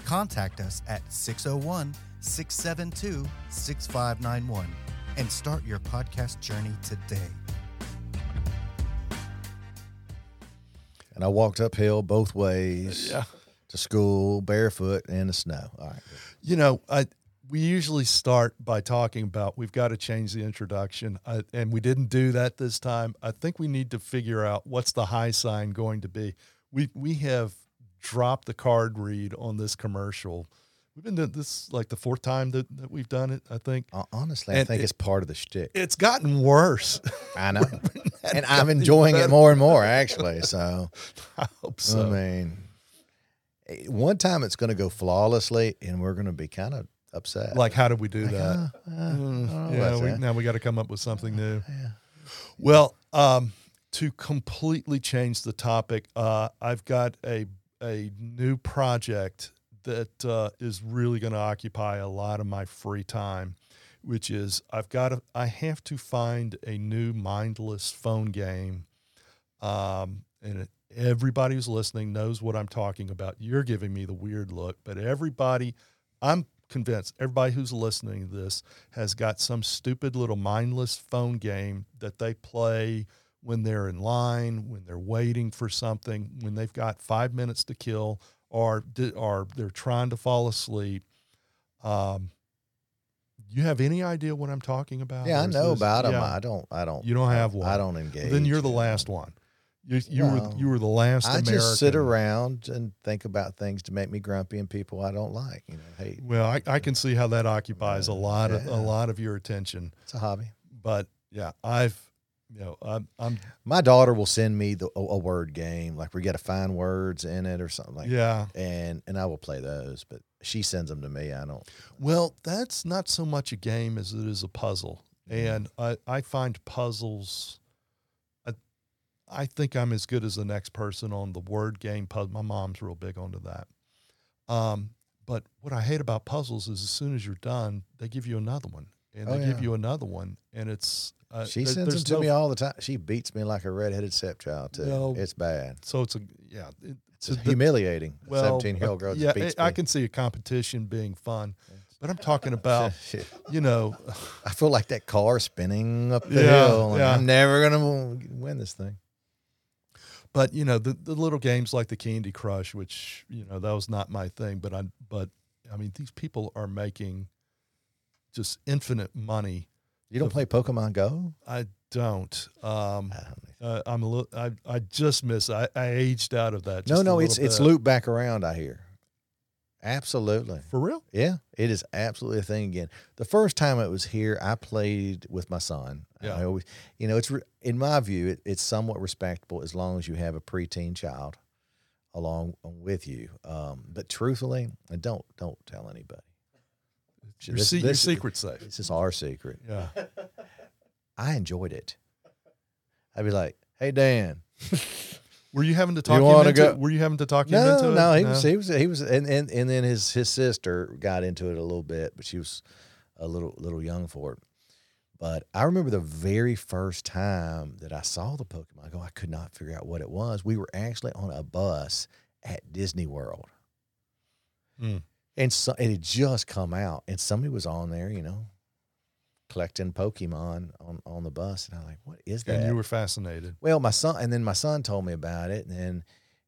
Contact us at 601 672 6591 and start your podcast journey today. And I walked uphill both ways Yeah. to school barefoot in the snow. All right. You know, I we usually start by talking about we've got to change the introduction, uh, and we didn't do that this time. I think we need to figure out what's the high sign going to be. We we have dropped the card read on this commercial. We've been doing this like the fourth time that, that we've done it. I think Hon- Honestly, I And think it- it's part of the shtick. it's gotten worse. I know. and I'm enjoying it more and more, actually. So, I hope so. I mean, eh, one time it's going to go flawlessly, and we're going to be kind of upset. Like, how did we do Like, that? uh, uh, I don't know Mm, yeah, we, now we got to come up with something new. Yeah. Well, um, to completely change the topic, uh, I've got a a new project that uh, is really going to occupy a lot of my free time, which is I've got to, I have to find a new mindless phone game, um, and it, everybody who's listening knows what I'm talking about. You're giving me the weird look, but everybody, I'm convinced everybody who's listening to this has got some stupid little mindless phone game that they play when they're in line, when they're waiting for something, when they've got five minutes to kill, or or they're trying to fall asleep. Um, you have any idea what I'm talking about? Yeah, I know this- about them. I don't. I don't. You don't have one. I don't engage. Then you're the last one. You, you Well, were you were the last. I American. just sit around and think about things to make me grumpy and people I don't like. You know, hey, Well, I, I can see how that occupies a lot of a lot of your attention. it's a hobby. But yeah, I've you know I'm I'm My daughter will send me the, a, a word game, like we got to find words in it or something like. yeah. And and I will play those, but she sends them to me. I don't. Well, that's not so much a game as it is a puzzle, mm-hmm. and I I find puzzles. I, think I'm as good as the next person on the word game puzzle. My mom's real big onto that. Um, but what I hate about puzzles is as soon as you're done, they give you another one, and Oh, they give you another one, and it's uh, She there- sends them to no- me all the time. She beats me like a redheaded stepchild too. No. It's bad. So it's a yeah. It, It's the- humiliating. well, Seventeen year old uh, girl yeah, beats I can see a competition being fun. but I'm talking about, you know, I feel like that car spinning up the Yeah, hill. and yeah. I'm never gonna win this thing. But you know the, the little games like the Candy Crush, which you know that was not my thing, but I but I mean these people are making just infinite money. You don't play Pokemon Go? I don't. Um, I don't uh, I'm a little. I I just miss. I, I aged out of that. no, no, it's it's bit. looped back around. I hear. Absolutely. for real. Yeah, it is absolutely a thing again. The first time it was here, I played with my son. Yeah. I always, you know, it's in my view, it, it's somewhat respectable as long as you have a preteen child along with you. Um, but truthfully, and don't don't tell anybody. Your, This- se- your this- secret safe. This is our secret. Yeah. I enjoyed it. I'd be like, "Hey, Dan, Were you having to talk him wanna into? go- Were you having to talk him no, into it? no, he was, he was, he was, and, and and then his his sister got into it a little bit, but she was a little little young for it. But I remember the very first time that I saw the Pokemon. I go, I could not figure out what it was. We were actually on a bus at Disney World, Mm. and so it had just come out, and somebody was on there, you know, collecting Pokemon on on the bus, and I'm like, what is that? and you were fascinated. Well, my son, and then my son told me about it, and then,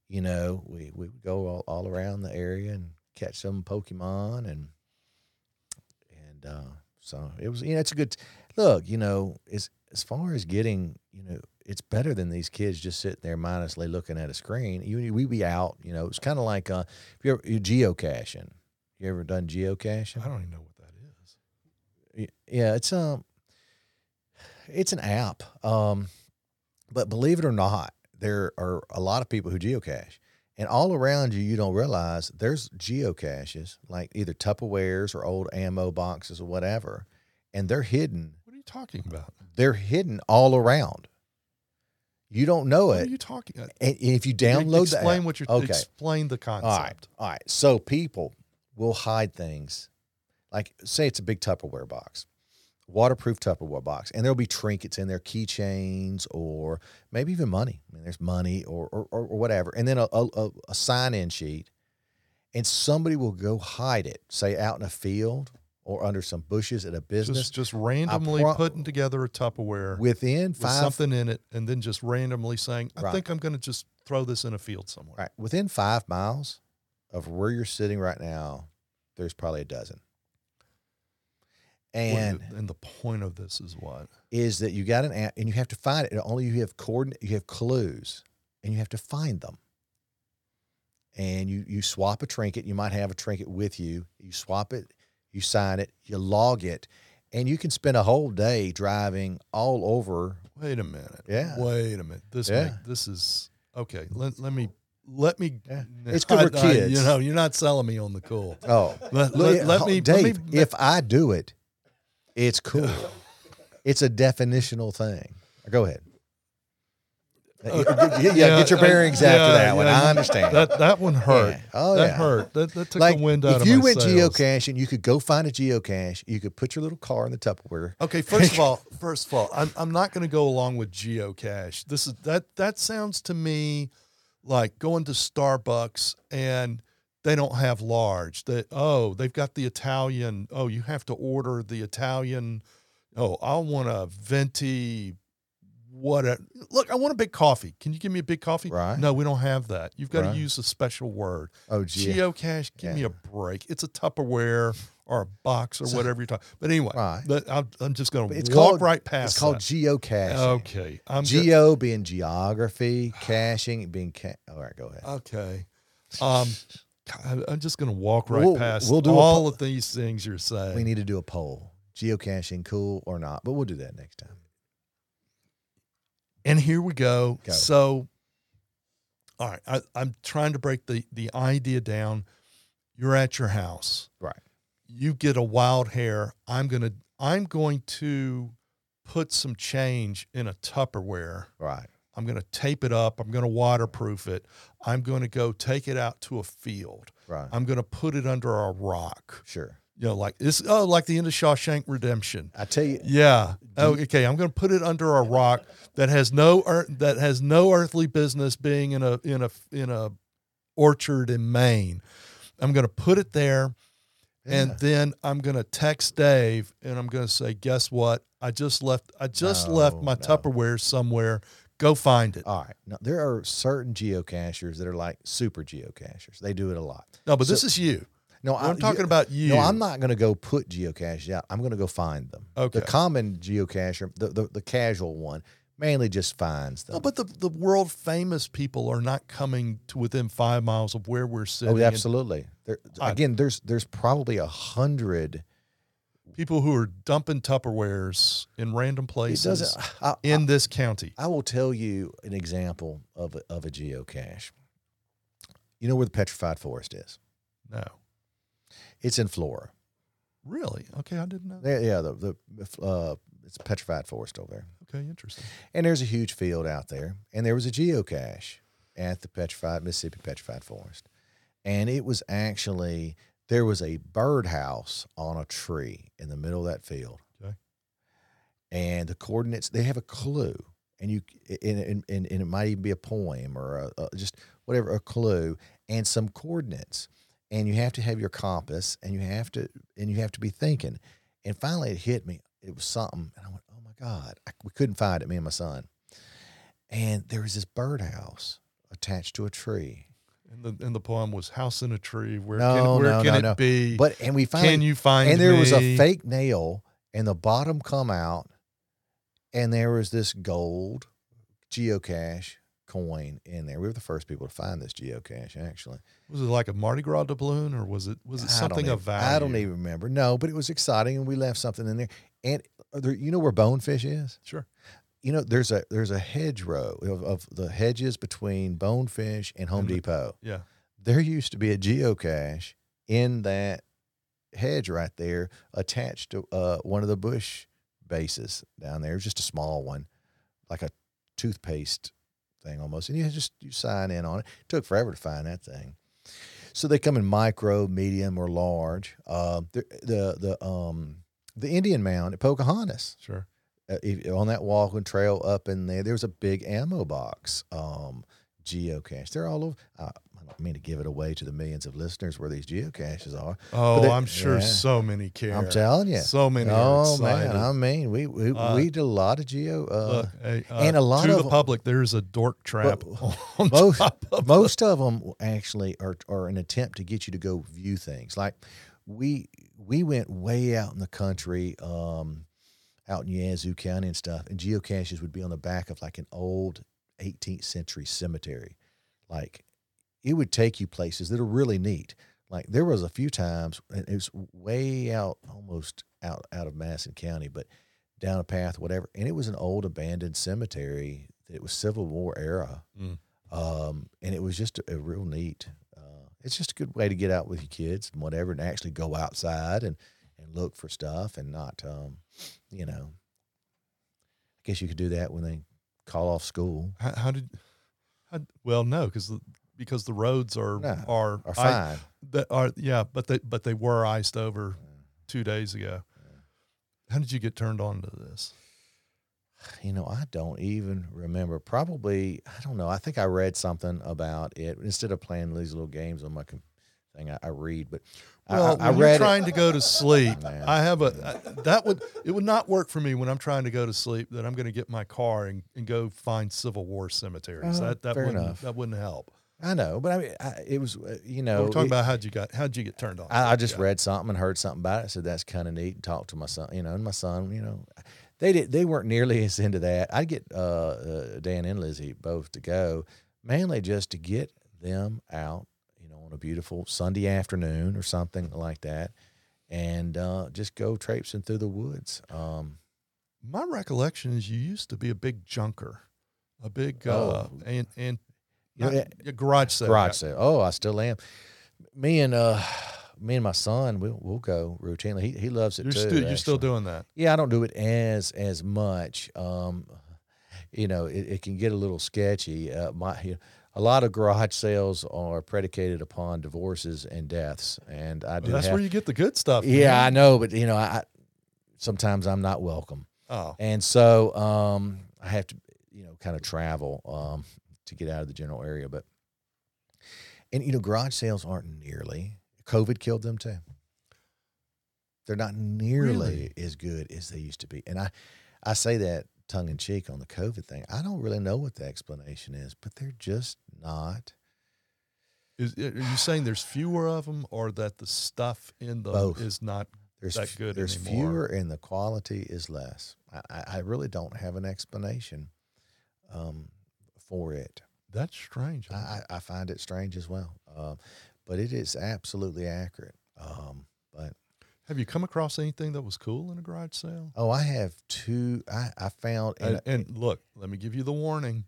you know, we we would go all, all around the area and catch some Pokemon, and and uh, so it was, you know, it's a good look. You know, as as far as getting, you know, it's better than these kids just sitting there mindlessly looking at a screen. You we be out, you know. It's kind of like uh, if you ever you geocaching. You ever done geocaching? I don't even know what that is. Y- yeah it's um it's an app um but believe it or not there are a lot of people who geocache and all around you you don't realize there's geocaches like either tupperwares or old ammo boxes or whatever and they're hidden What are you talking about? they're hidden all around you don't know it. What are you talking? about? and if you download the explain app, what you're. okay Explain the concept. All right. All right. so people will hide things like say it's a big tupperware box waterproof tupperware box and there'll be trinkets in there keychains or maybe even money. I mean there's money or or, or whatever. And then a, a, a sign-in sheet and somebody will go hide it say out in a field or under some bushes at a business. Just just randomly pro- putting together a Tupperware within with something in it, and then just randomly saying, "I Right. think I'm going to just throw this in a field somewhere." right. Within five miles of where you're sitting right now there's probably a dozen and and the point of this is what? is that you got an app and you have to find it. Only you have coordinate, you have clues, and you have to find them. And you you swap a trinket. You might have a trinket with you. You swap it, you sign it, you log it, and you can spend a whole day driving all over. Wait a minute. Yeah. Wait a minute. This Yeah. make, this is okay. Let, let me let me. Yeah. It's good for I- I- kids. you know, you're not selling me on the cool. Oh, Let, let, let oh, me, let Dave. me if I do it, it's cool. it's a definitional thing. Go ahead. yeah, yeah, get your uh, bearings after yeah, that one. I understand. That that one hurt. Yeah. Oh, that yeah. hurt. That, that took like the wind out of my if you went sails. geocaching, you could go find a geocache. You could put your little car in the Tupperware. Okay, first of all, first of all, I'm I'm not going to go along with geocache. This is that that sounds to me like going to Starbucks and they don't have large. That oh, they've got the Italian. Oh, you have to order the Italian. Oh, I want a venti. What a look! I want a big coffee. Can you give me a big coffee? Right. No, we don't have that. You've got Right. to use a special word. Oh, gee. Geocache, give me a break. It's a Tupperware or a box or whatever you're talking. But anyway, Right. but I'm, I'm just going to it's walk called right past. It's called that. geocaching. Okay, I'm Geo being geography, caching being. Ca- All right, go ahead. okay. Um, I'm just going to walk right We'll- past we'll do all po- of these things you're saying. We need to do a poll. Geocaching cool or not? But we'll do that next time. and here we go. Go. So, all right, I, I'm trying to break the the idea down. You're at your house. Right. you get a wild hair i'm going to i'm going to put some change in a tupperware Right. I'm going to tape it up i'm going to waterproof it i'm going to go take it out to a field Right. i'm going to put it under a rock sure. you know like this oh like the end of shawshank redemption I tell you. yeah oh, okay i'm going to put it under a rock that has no ear- that has no earthly business being in a in a in a orchard in maine i'm going to put it there and Yeah. then I'm gonna text Dave and I'm gonna say, guess what? I just left. I just left oh, my no. Tupperware somewhere. Go find it. All right. Now there are certain geocachers that are like super geocachers. They do it a lot. No, but this is you. No, I'm talking about you. No, I'm not going to go put geocaches out. I'm going to go find them. Okay. The common geocacher, the, the the casual one, mainly just finds them. No, but the, the world famous people are not coming to within five miles of where we're oh, sitting. oh, absolutely. There, again, there's there's probably a hundred. People who are dumping Tupperwares in random places doesn't. I, in this county. I will tell you an example of a, of a geocache. You know where the petrified forest is? No. It's in Flora. Really? Okay, I didn't know. There, yeah, the the uh, it's a petrified forest over there. Okay, interesting. And there's a huge field out there, and there was a geocache at the petrified Mississippi Petrified Forest, and it was actually there was a birdhouse on a tree in the middle of that field, Okay. and the coordinates they have a clue, and you and, and, and, it might even be a poem or a, a, just whatever a clue and some coordinates, and you have to have your compass, and you have to and you have to be thinking, and finally it hit me. It was something, and I went, "Oh my god!" I, we couldn't find it, me and my son, and there was this birdhouse attached to a tree. And the and the poem was "House in a Tree." Where No, can, where no, can no, it no. be? But and we finally can you find? and there was a fake nail and the bottom come out and there was this gold geocache coin in there we were the first people to find this geocache actually Was it like a Mardi Gras doubloon, or was it was it something even- of value? i don't even remember no but it was exciting and we left something in there and uh, there, you know where bonefish is Sure. You know there's a there's a hedgerow of, of the hedges between bonefish and home And the- depot Yeah. there used to be a geocache in that hedge right there attached to uh, one of the bush bases down there. It was just a small one, like a toothpaste thing almost. And you just you sign in on it. It took forever to find that thing. So they come in micro, medium, or large. Uh, the the the um the Indian Mound at Pocahontas Sure. Uh, if, on that walking trail up in there, there was a big ammo box um, geocache. They're all over. Uh, I don't mean to give it away to the millions of listeners where these geocaches are. Oh, I'm sure yeah. so many care. I'm telling you. So many. Oh man, I mean, we we, Uh, we did a lot of geo. Uh, Look, uh, and a lot to of the public, there's a dork trap on most top of most of them actually are are an attempt to get you to go view things. Like we we went way out in the country, um, out in Yazoo County and stuff, and geocaches would be on the back of like an old 18th century cemetery. Like it would take you places that are really neat. Like there was a few times, and it was way out, almost out out of Madison County, but down a path, whatever, and it was an old abandoned cemetery. It was Civil War era, Mm. um, and it was just a, a real neat. Uh, it's just a good way to get out with your kids and whatever, and actually go outside and and look for stuff, and not, um, you know. I guess you could do that when they call off school. How, how did? How, well, no, because because the roads are No, are I- fine. that are yeah, but they but they were iced over two days ago. How did you get turned on to this? You know, I don't even remember. Probably, I don't know. I think I read something about it instead of playing these little games on my thing. I, I read, but I- Well, I, I, when you're it- trying to go to sleep, Man. I have a I- that would it would not work for me when I'm trying to go to sleep. That I'm going to get my car and, and go find Civil War cemeteries. Uh, that that wouldn't enough. that wouldn't help. I know, but I mean, I, it was uh, you know. We're talking it- about how'd you got how'd you get turned on? I, I just read something and heard something about it. I said that's kind of neat, and talked to my son. You know, and my son, you know, they did. They weren't nearly as into that. I'd get uh, uh, Dan and Lizzie both to go, mainly just to get them out. On a beautiful Sunday afternoon or something like that, and uh, just go traipsing through the woods. Um, My recollection is you used to be a big junker, a big uh, Oh. and and not- a garage sale. garage sale. Oh, I still am. Me and uh, me and my son, we'll we'll go routinely. He he loves it You're too. still you're still doing that. Yeah, I don't do it as as much. Um, you know, it, it can get a little sketchy. Uh, my you know, a lot of garage sales are predicated upon divorces and deaths, and I do That's have. where you get the good stuff. yeah, I know, but you know, I, I sometimes I'm not welcome, Oh, and so um, I have to, you know, kind of travel um, to get out of the general area. But and you know, garage sales aren't nearly. COVID killed them too. They're not nearly as good as they used to be. And I, I say that tongue in cheek on the COVID thing. I don't really know what the explanation is, but they're just not. Is, are you saying there's fewer of them, or that the stuff in them Both. is not There's that good there's anymore? fewer and the quality is less. I, I, really don't have an explanation um, for it. That's strange. I, I I find it strange as well, um, but it is absolutely accurate. Um, but Have you come across anything that was cool in a garage sale? oh, I have two. I, I found in And, and look, let me give you the warning.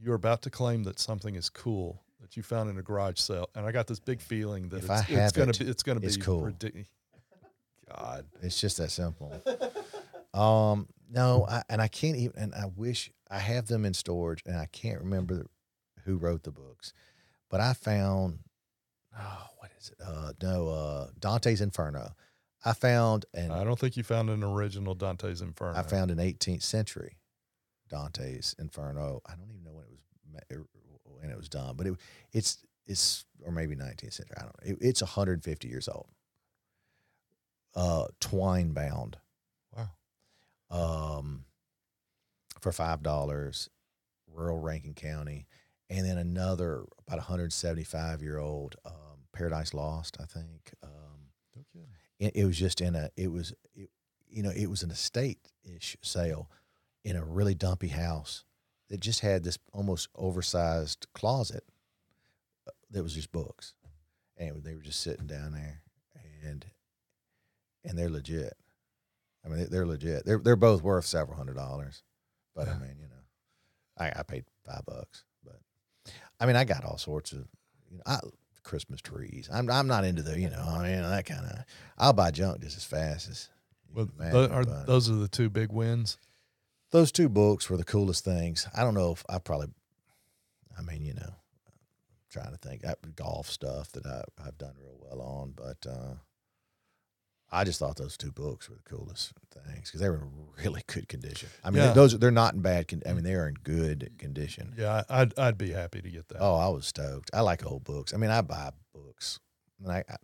You're about to claim that something is cool that you found in a garage sale, and I got this big feeling that If it's, I it's have gonna it, be it's gonna it's be cool. ridic- God, It's just that simple. um, no, I, and I can't even. And I wish I have them in storage, and I can't remember who wrote the books, but I found. Oh, what is it? Uh, no, uh, Dante's Inferno. I found and I don't think you found an original Dante's Inferno. I found an 18th century Dante's Inferno. I don't even know when it was er, when it was done, but it it's it's or maybe 19th century. I don't know. It, it's 150 years old. Uh, twine bound. Wow. Um, for five dollars, rural Rankin County, and then another about 175 year old um, Paradise Lost. I think. Um. It, it was just in a it was it, you know it was an estate ish sale in a really dumpy house that just had this almost oversized closet uh, that was just books. And they were just sitting down there and and they're legit. I mean they- they're legit. They're they're both worth several hundred dollars but i mean you know i i paid five bucks but i mean i got all sorts of you know I, christmas trees i'm i'm not into the you know i mean that kind of i'll buy junk just as fast as Well, are, those are the two big wins. those two books were the coolest things. I don't know if I probably, I mean, you know, I'm trying to think that golf stuff that I, I've done real well on, but uh, I just thought those two books were the coolest things because they were in really good condition. I mean, Yeah. those they're not in bad. Con- I mean, they are in good condition. Yeah, I'd I'd be happy to get that. Oh, I was stoked. I like old books. I mean, I buy books, and I, I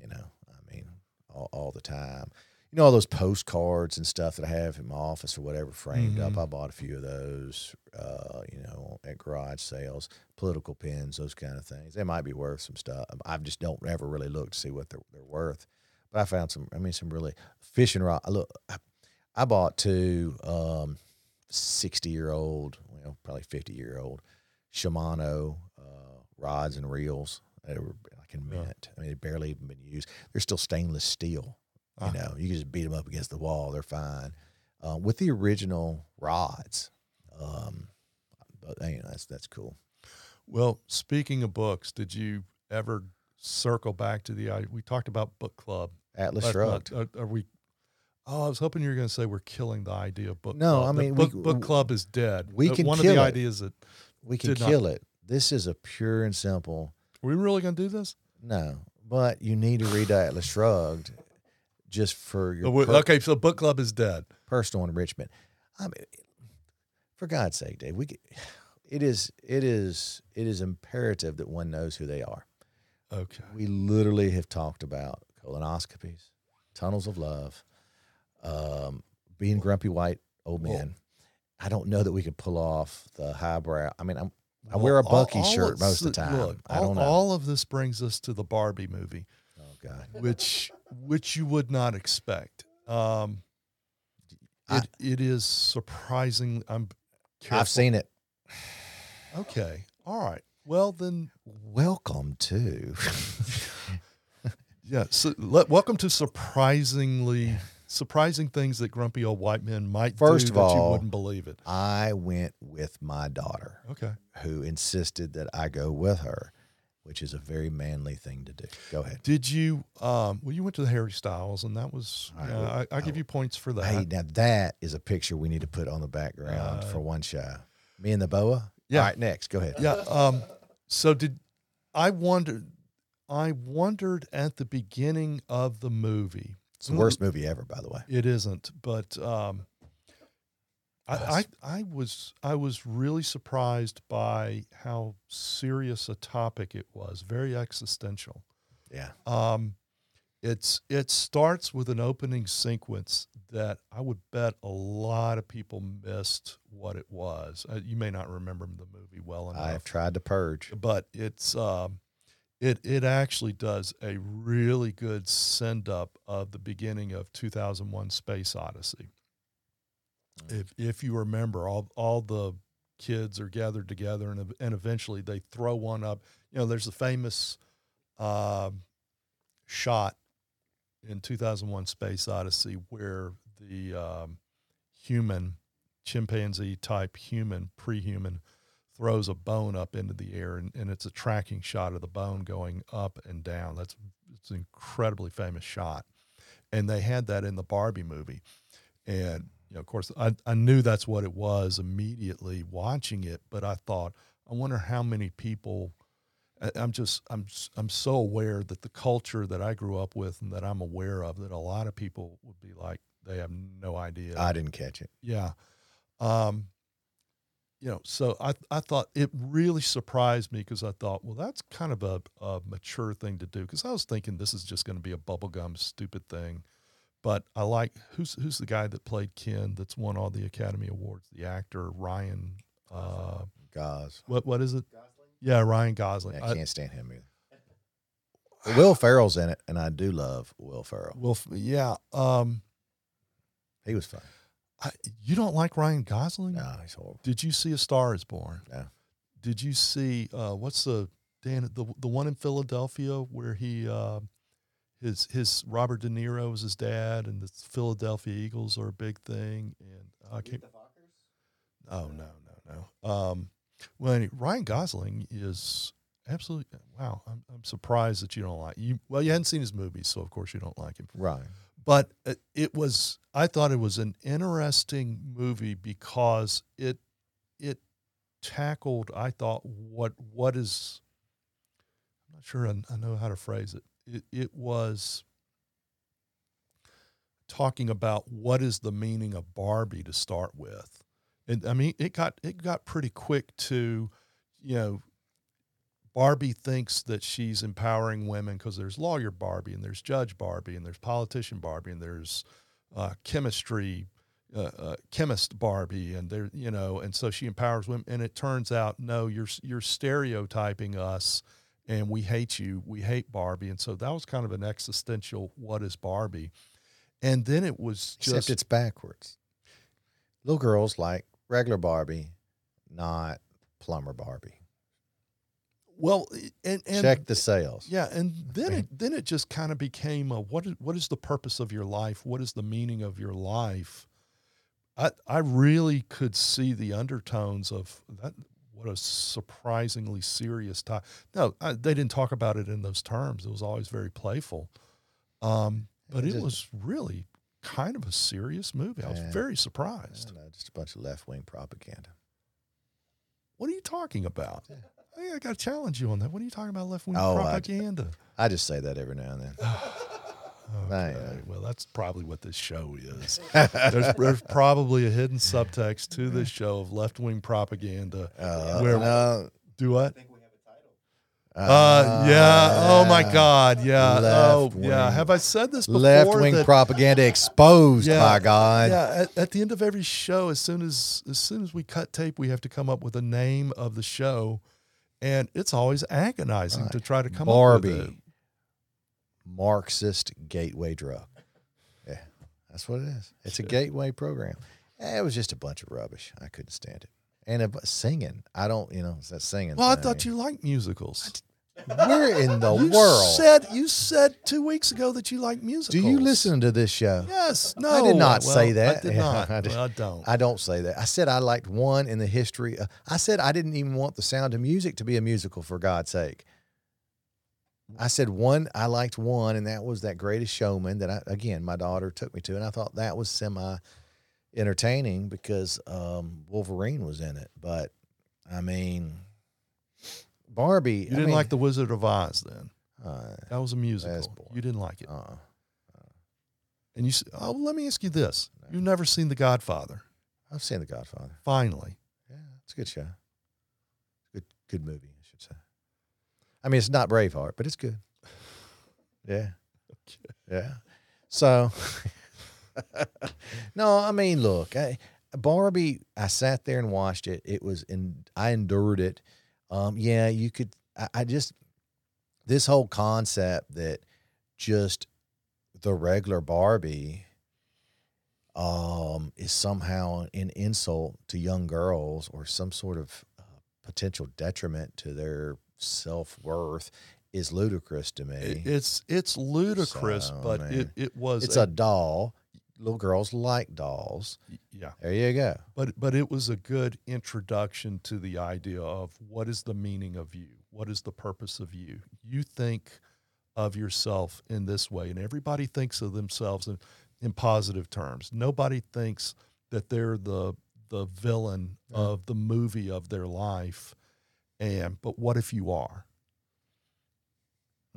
you know, I mean, all, all the time. You know, all those postcards and stuff that I have in my office or whatever framed up. Mhm. I bought a few of those, uh, you know, at garage sales, political pins, those kind of things. They might be worth some stuff. I just don't ever really look to see what they're, they're worth. But I found some, I mean, some really fishing rod. Look, I, I bought two um, 60 year old, well, probably 50 year old Shimano uh, rods and reels. They were like in Yeah. mint. I mean, they've barely even been used. They're still stainless steel. You Ah. know, you can just beat them up against the wall. They're fine. Uh, with the original rods. Um, but you know, that's that's cool. Well, speaking of books, did you ever circle back to the? We talked about book club. Atlas last Shrugged. month. Are, are we? Oh, I was hoping you were going to say we're killing the idea of book. Club. No, club. I mean, we- book, book club is dead. we Uh, can One of kill the it. ideas that We can did not- kill it. This is a pure and simple are we really going to do this? no, but you need to read Atlas Shrugged just for your Oh, per- okay, so book club is dead. personal enrichment. I mean, for God's sake, Dave, we it is it is it is imperative that one knows who they are. Okay. We literally have talked about colonoscopies, tunnels of love, um, being grumpy white old Well- I don't know that we could pull off the highbrow. I mean, I'm, I Well, wear a Bucky all shirt most of the time. Look, I all, don't know. all of this brings us to the Barbie movie, oh God, which which you would not expect. Um, I- it, it is surprising. I'm. Careful. I've seen it. Okay. All right. Well then, Welcome to. yeah. So, let, welcome to surprisingly surprising things that grumpy old white men might First do of that you wouldn't believe it. I went with my daughter. Okay. who insisted that I go with her, which is a very manly thing to do. Go ahead. Did you? Um, well, you went to the Harry Styles, and that was. I will- I, I I give you points for that. Hey, now that is a picture we need to put on the background Uh, for one show. Me and the boa. Yeah. All right, next. Go ahead. Yeah. Um, so did I wondered? I wondered at the beginning of the movie. It's the worst movie ever, by the way. It isn't, but um, I, I I was I was really surprised by how serious a topic it was. Very existential. Yeah. Um, it's it starts with an opening sequence that I would bet a lot of people missed what it was. Uh, you may not remember the movie well enough. I've tried to purge. but it's um, it it actually does a really good send up of the beginning of 2001 Space Odyssey. If if you remember, all all the kids are gathered together, and and eventually they throw one up. You know, there's a famous uh, shot in 2001 Space Odyssey where the um, human chimpanzee type human pre-human throws a bone up into the air and, and it's a tracking shot of the bone going up and down that's it's an incredibly famous shot and they had that in the barbie movie and you know of course I, I knew that's what it was immediately watching it but i thought i wonder how many people I- i'm just i'm i'm so aware that the culture that i grew up with and that i'm aware of that a lot of people would be like they have no idea I didn't catch it. yeah. Um, you know, so I, I thought it really surprised me because I thought, well, that's kind of a, a mature thing to do. Because I was thinking this is just going to be a bubblegum stupid thing. But I like who's who's the guy that played Ken that's won all the Academy Awards, the actor Ryan. Uh, Gauze. what what is it? Gosling? Yeah, Ryan Gosling. I I- can't stand him either. Will Ferrell's in it, and I do love Will Ferrell. well, f- yeah. Um, He was fun. I, you don't like Ryan Gosling? No, he's horrible. Did you see A Star Is Born? No. Did you see uh, what's the Dan the the one in Philadelphia where he uh, his his Robert De Niro is his dad and the Philadelphia Eagles are a big thing and I can't. Oh no no no. Um, well, anyway, Ryan Gosling is absolutely wow. I'm I'm surprised that you don't like you. Well, you hadn't seen his movies, so of course you don't like him Right. But it- it was i thought it was an interesting movie because it it tackled i thought what what is i'm not sure i, I know how to phrase it. it it was talking about what is the meaning of barbie to start with and i mean it got it got pretty quick to you know Barbie thinks that she's empowering women because there's lawyer Barbie and there's judge Barbie and there's politician Barbie and there's uh, chemistry uh, uh, chemist Barbie and there you know and so she empowers women and it turns out no you're you're stereotyping us and we hate you we hate Barbie and so that was kind of an existential what is Barbie and then it was Except it's backwards. Little girls like regular Barbie, not plumber Barbie. Well and, and Check the sales. Yeah, and then it then it just kind of became a what is what is the purpose of your life? What is the meaning of your life? I I really could see the undertones of that. What a surprisingly serious time. No, I, they didn't talk about it in those terms. It was always very playful, um, but it just- was really kind of a serious movie. I was very surprised. know, just a bunch of left wing propaganda. What are you talking about? Yeah. Hey, I got to challenge you on that. What are you talking about? Left wing Oh, propaganda. I just say that every now and then. Okay. know. Well, that's probably what this show is. there's, there's probably a hidden subtext to this show of left wing propaganda. Uh, Where- no, Do what? Uh, yeah. Oh my God. Yeah. oh, Left yeah. Have I said this before? Left wing that- propaganda exposed, Yeah, by God. Yeah. At, at the end of every show, as soon as as soon as we cut tape, we have to come up with a name of the show, and it's always agonizing to try to come up with it. Barbie, Marxist gateway drug. Yeah, that's what it is. It's a gateway program. Eh, It was just a bunch of rubbish. I couldn't stand it. And a, singing, I don't, you know, it's that singing. Well, I thought you liked musicals. Where in the You world said you said two weeks ago that you like musicals. do you listen to this show? Yes. No. I did not Well, say that. I did not. I did- Well, I don't. I don't say that. I said I liked one in the history. Of, I said I didn't even want the sound of music to be a musical for God's sake. I said one, I liked one, and that was that greatest showman that I, again, my daughter took me to. And I thought that was semi entertaining because um, Wolverine was in it. But I mean, Barbie. you didn't like The Wizard of Oz then. Uh, That was a musical. You didn't like it. uh, And you said, oh, let me ask you this. You've never seen The Godfather. I've seen The Godfather. Finally. Yeah, it's a good show. Good, good movie, I should say. I mean, it's not Braveheart, but it's good. Yeah. Yeah. So, no, I mean, look, I, Barbie. I sat there and watched it. It was, and I endured it. Um, yeah, you could. I, I just this whole concept that just the regular Barbie um, is somehow an insult to young girls or some sort of uh, potential detriment to their self worth is ludicrous to me. It- it's it's ludicrous, So, but man. it, it was it's a doll. Little girls like dolls. yeah. There you go. But but it was a good introduction to the idea of what is the meaning of you? What is the purpose of you? You think of yourself in this way, and everybody thinks of themselves in, in positive terms. Nobody thinks that they're the the villain Yeah. of the movie of their life. And but what if you are?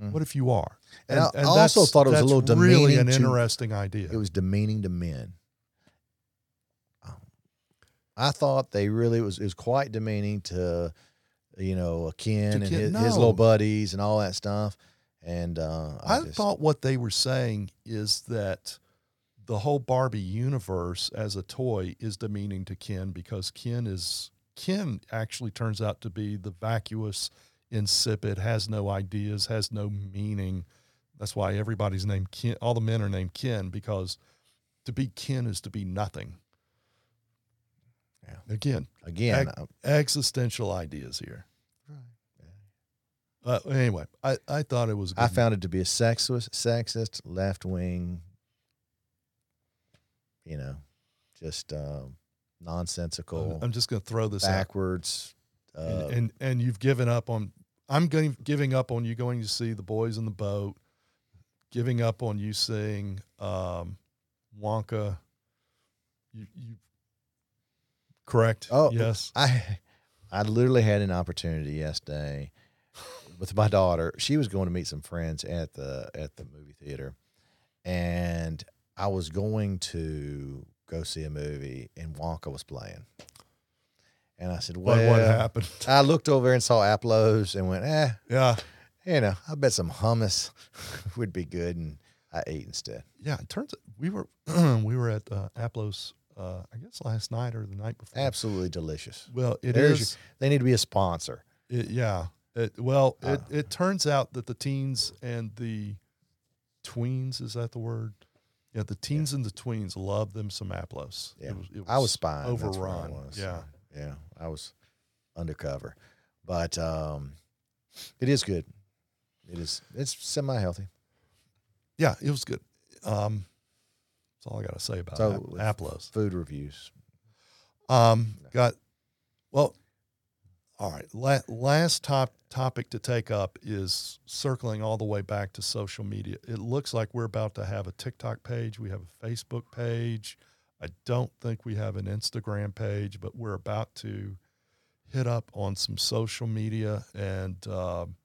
Mhm. What if you are? And I- I also thought it was a little really an to- interesting idea. It was demeaning to men. Um, I thought they really it was it was quite demeaning to, you know, Ken and his, his little buddies and all that stuff. And uh, I, I just, thought what they were saying is that the whole Barbie universe as a toy is demeaning to Ken because Ken is Ken actually turns out to be the vacuous, insipid, has no ideas, has no meaning. That's why everybody's named Ken. All the men are named Ken because to be Ken is to be nothing. Yeah. Again, again, Ag- existential ideas here. Uh, anyway, I, I thought it was. a I good- found it to be a sexist, sexist, left wing, you know, just um, nonsensical, I'm just going to throw this out. backwards. Uh, and, and and you've given up on I'm going giving up on you going to see the boys in the boat, giving up on you seeing um, Wonka. You, you correct? Oh, yes. I I literally had an opportunity yesterday with my daughter. She was going to meet some friends at the at the movie theater, and I was going to go see a movie, and Wonka was playing. And I said, What "Well, what happened? I looked over and saw Aplos and went, eh, Yeah, you know, I bet some hummus would be good, and I ate instead. yeah. It turns out we were we were at uh, Aplos. Uh, I guess last night or the night before. Absolutely delicious. Well, it There's is. They need to be a sponsor. It, yeah. It, well, it, Uh. it turns out that the teens and the tweens is that the word? Yeah, the teens and the tweens love them some Aplos. Yeah. It was, it I was spying. that's what I overrun. was. Yeah, yeah, I was undercover, but um, it is good. It is. It's semi healthy. yeah, it was good. Um, that's all I got to say about So, Ap- Aplos. Food reviews. Um, got well. All right. La- last top topic to take up is circling all the way back to social media. It looks like we're about to have a TikTok page. We have a Facebook page. I don't think we have an Instagram page, but we're about to hit up on some social media and um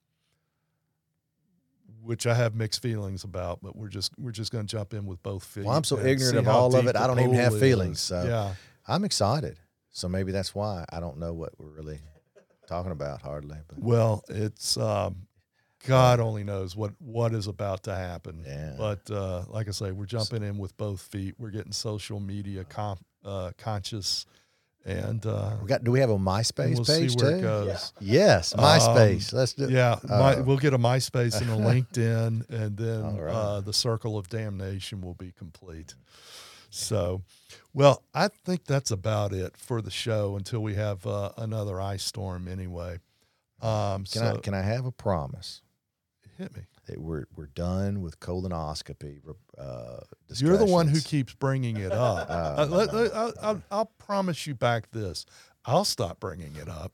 which I have mixed feelings about, but we're just we're just going to jump in with both feet. Well, I'm so ignorant of all of it, I don't even have feelings, is. so- yeah, I'm excited. So maybe that's why I don't know what we're really talking about hardly. But Well, it's um, God only knows what what is about to happen. Yeah. But uh, like I say, we're jumping in with both feet. We're getting social media com- uh, conscious, and uh, we got. Do we have a MySpace we'll page see where too? it goes. Yes, MySpace. Let's do. Yeah, my, Uh, we'll get a MySpace and a LinkedIn, and then All right. uh, the circle of damnation will be complete. So, well, I think that's about it for the show until we have uh, another ice storm. Anyway, um, Can so I can I have a promise hit me. that we're we're done with colonoscopy? Uh, You're the one who keeps bringing it up. Uh, Uh, let- let- I'll, I'll, I'll promise you back this. I'll stop bringing it up.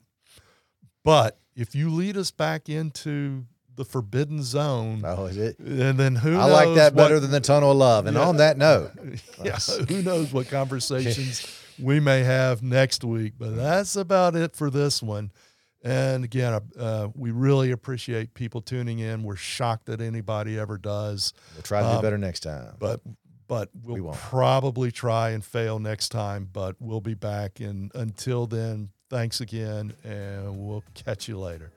But if you lead us back into the forbidden zone, Oh, is it? and then who I like that what- better than the tunnel of love. And Yeah. on that note, yeah, who knows what conversations we may have next week. But that's about it for this one. And again, uh, uh, we really appreciate people tuning in. We're shocked that anybody ever does. We'll try to um, do better next time. But but we'll we probably try and fail next time. But we'll be back. And until then, thanks again, and we'll catch you later.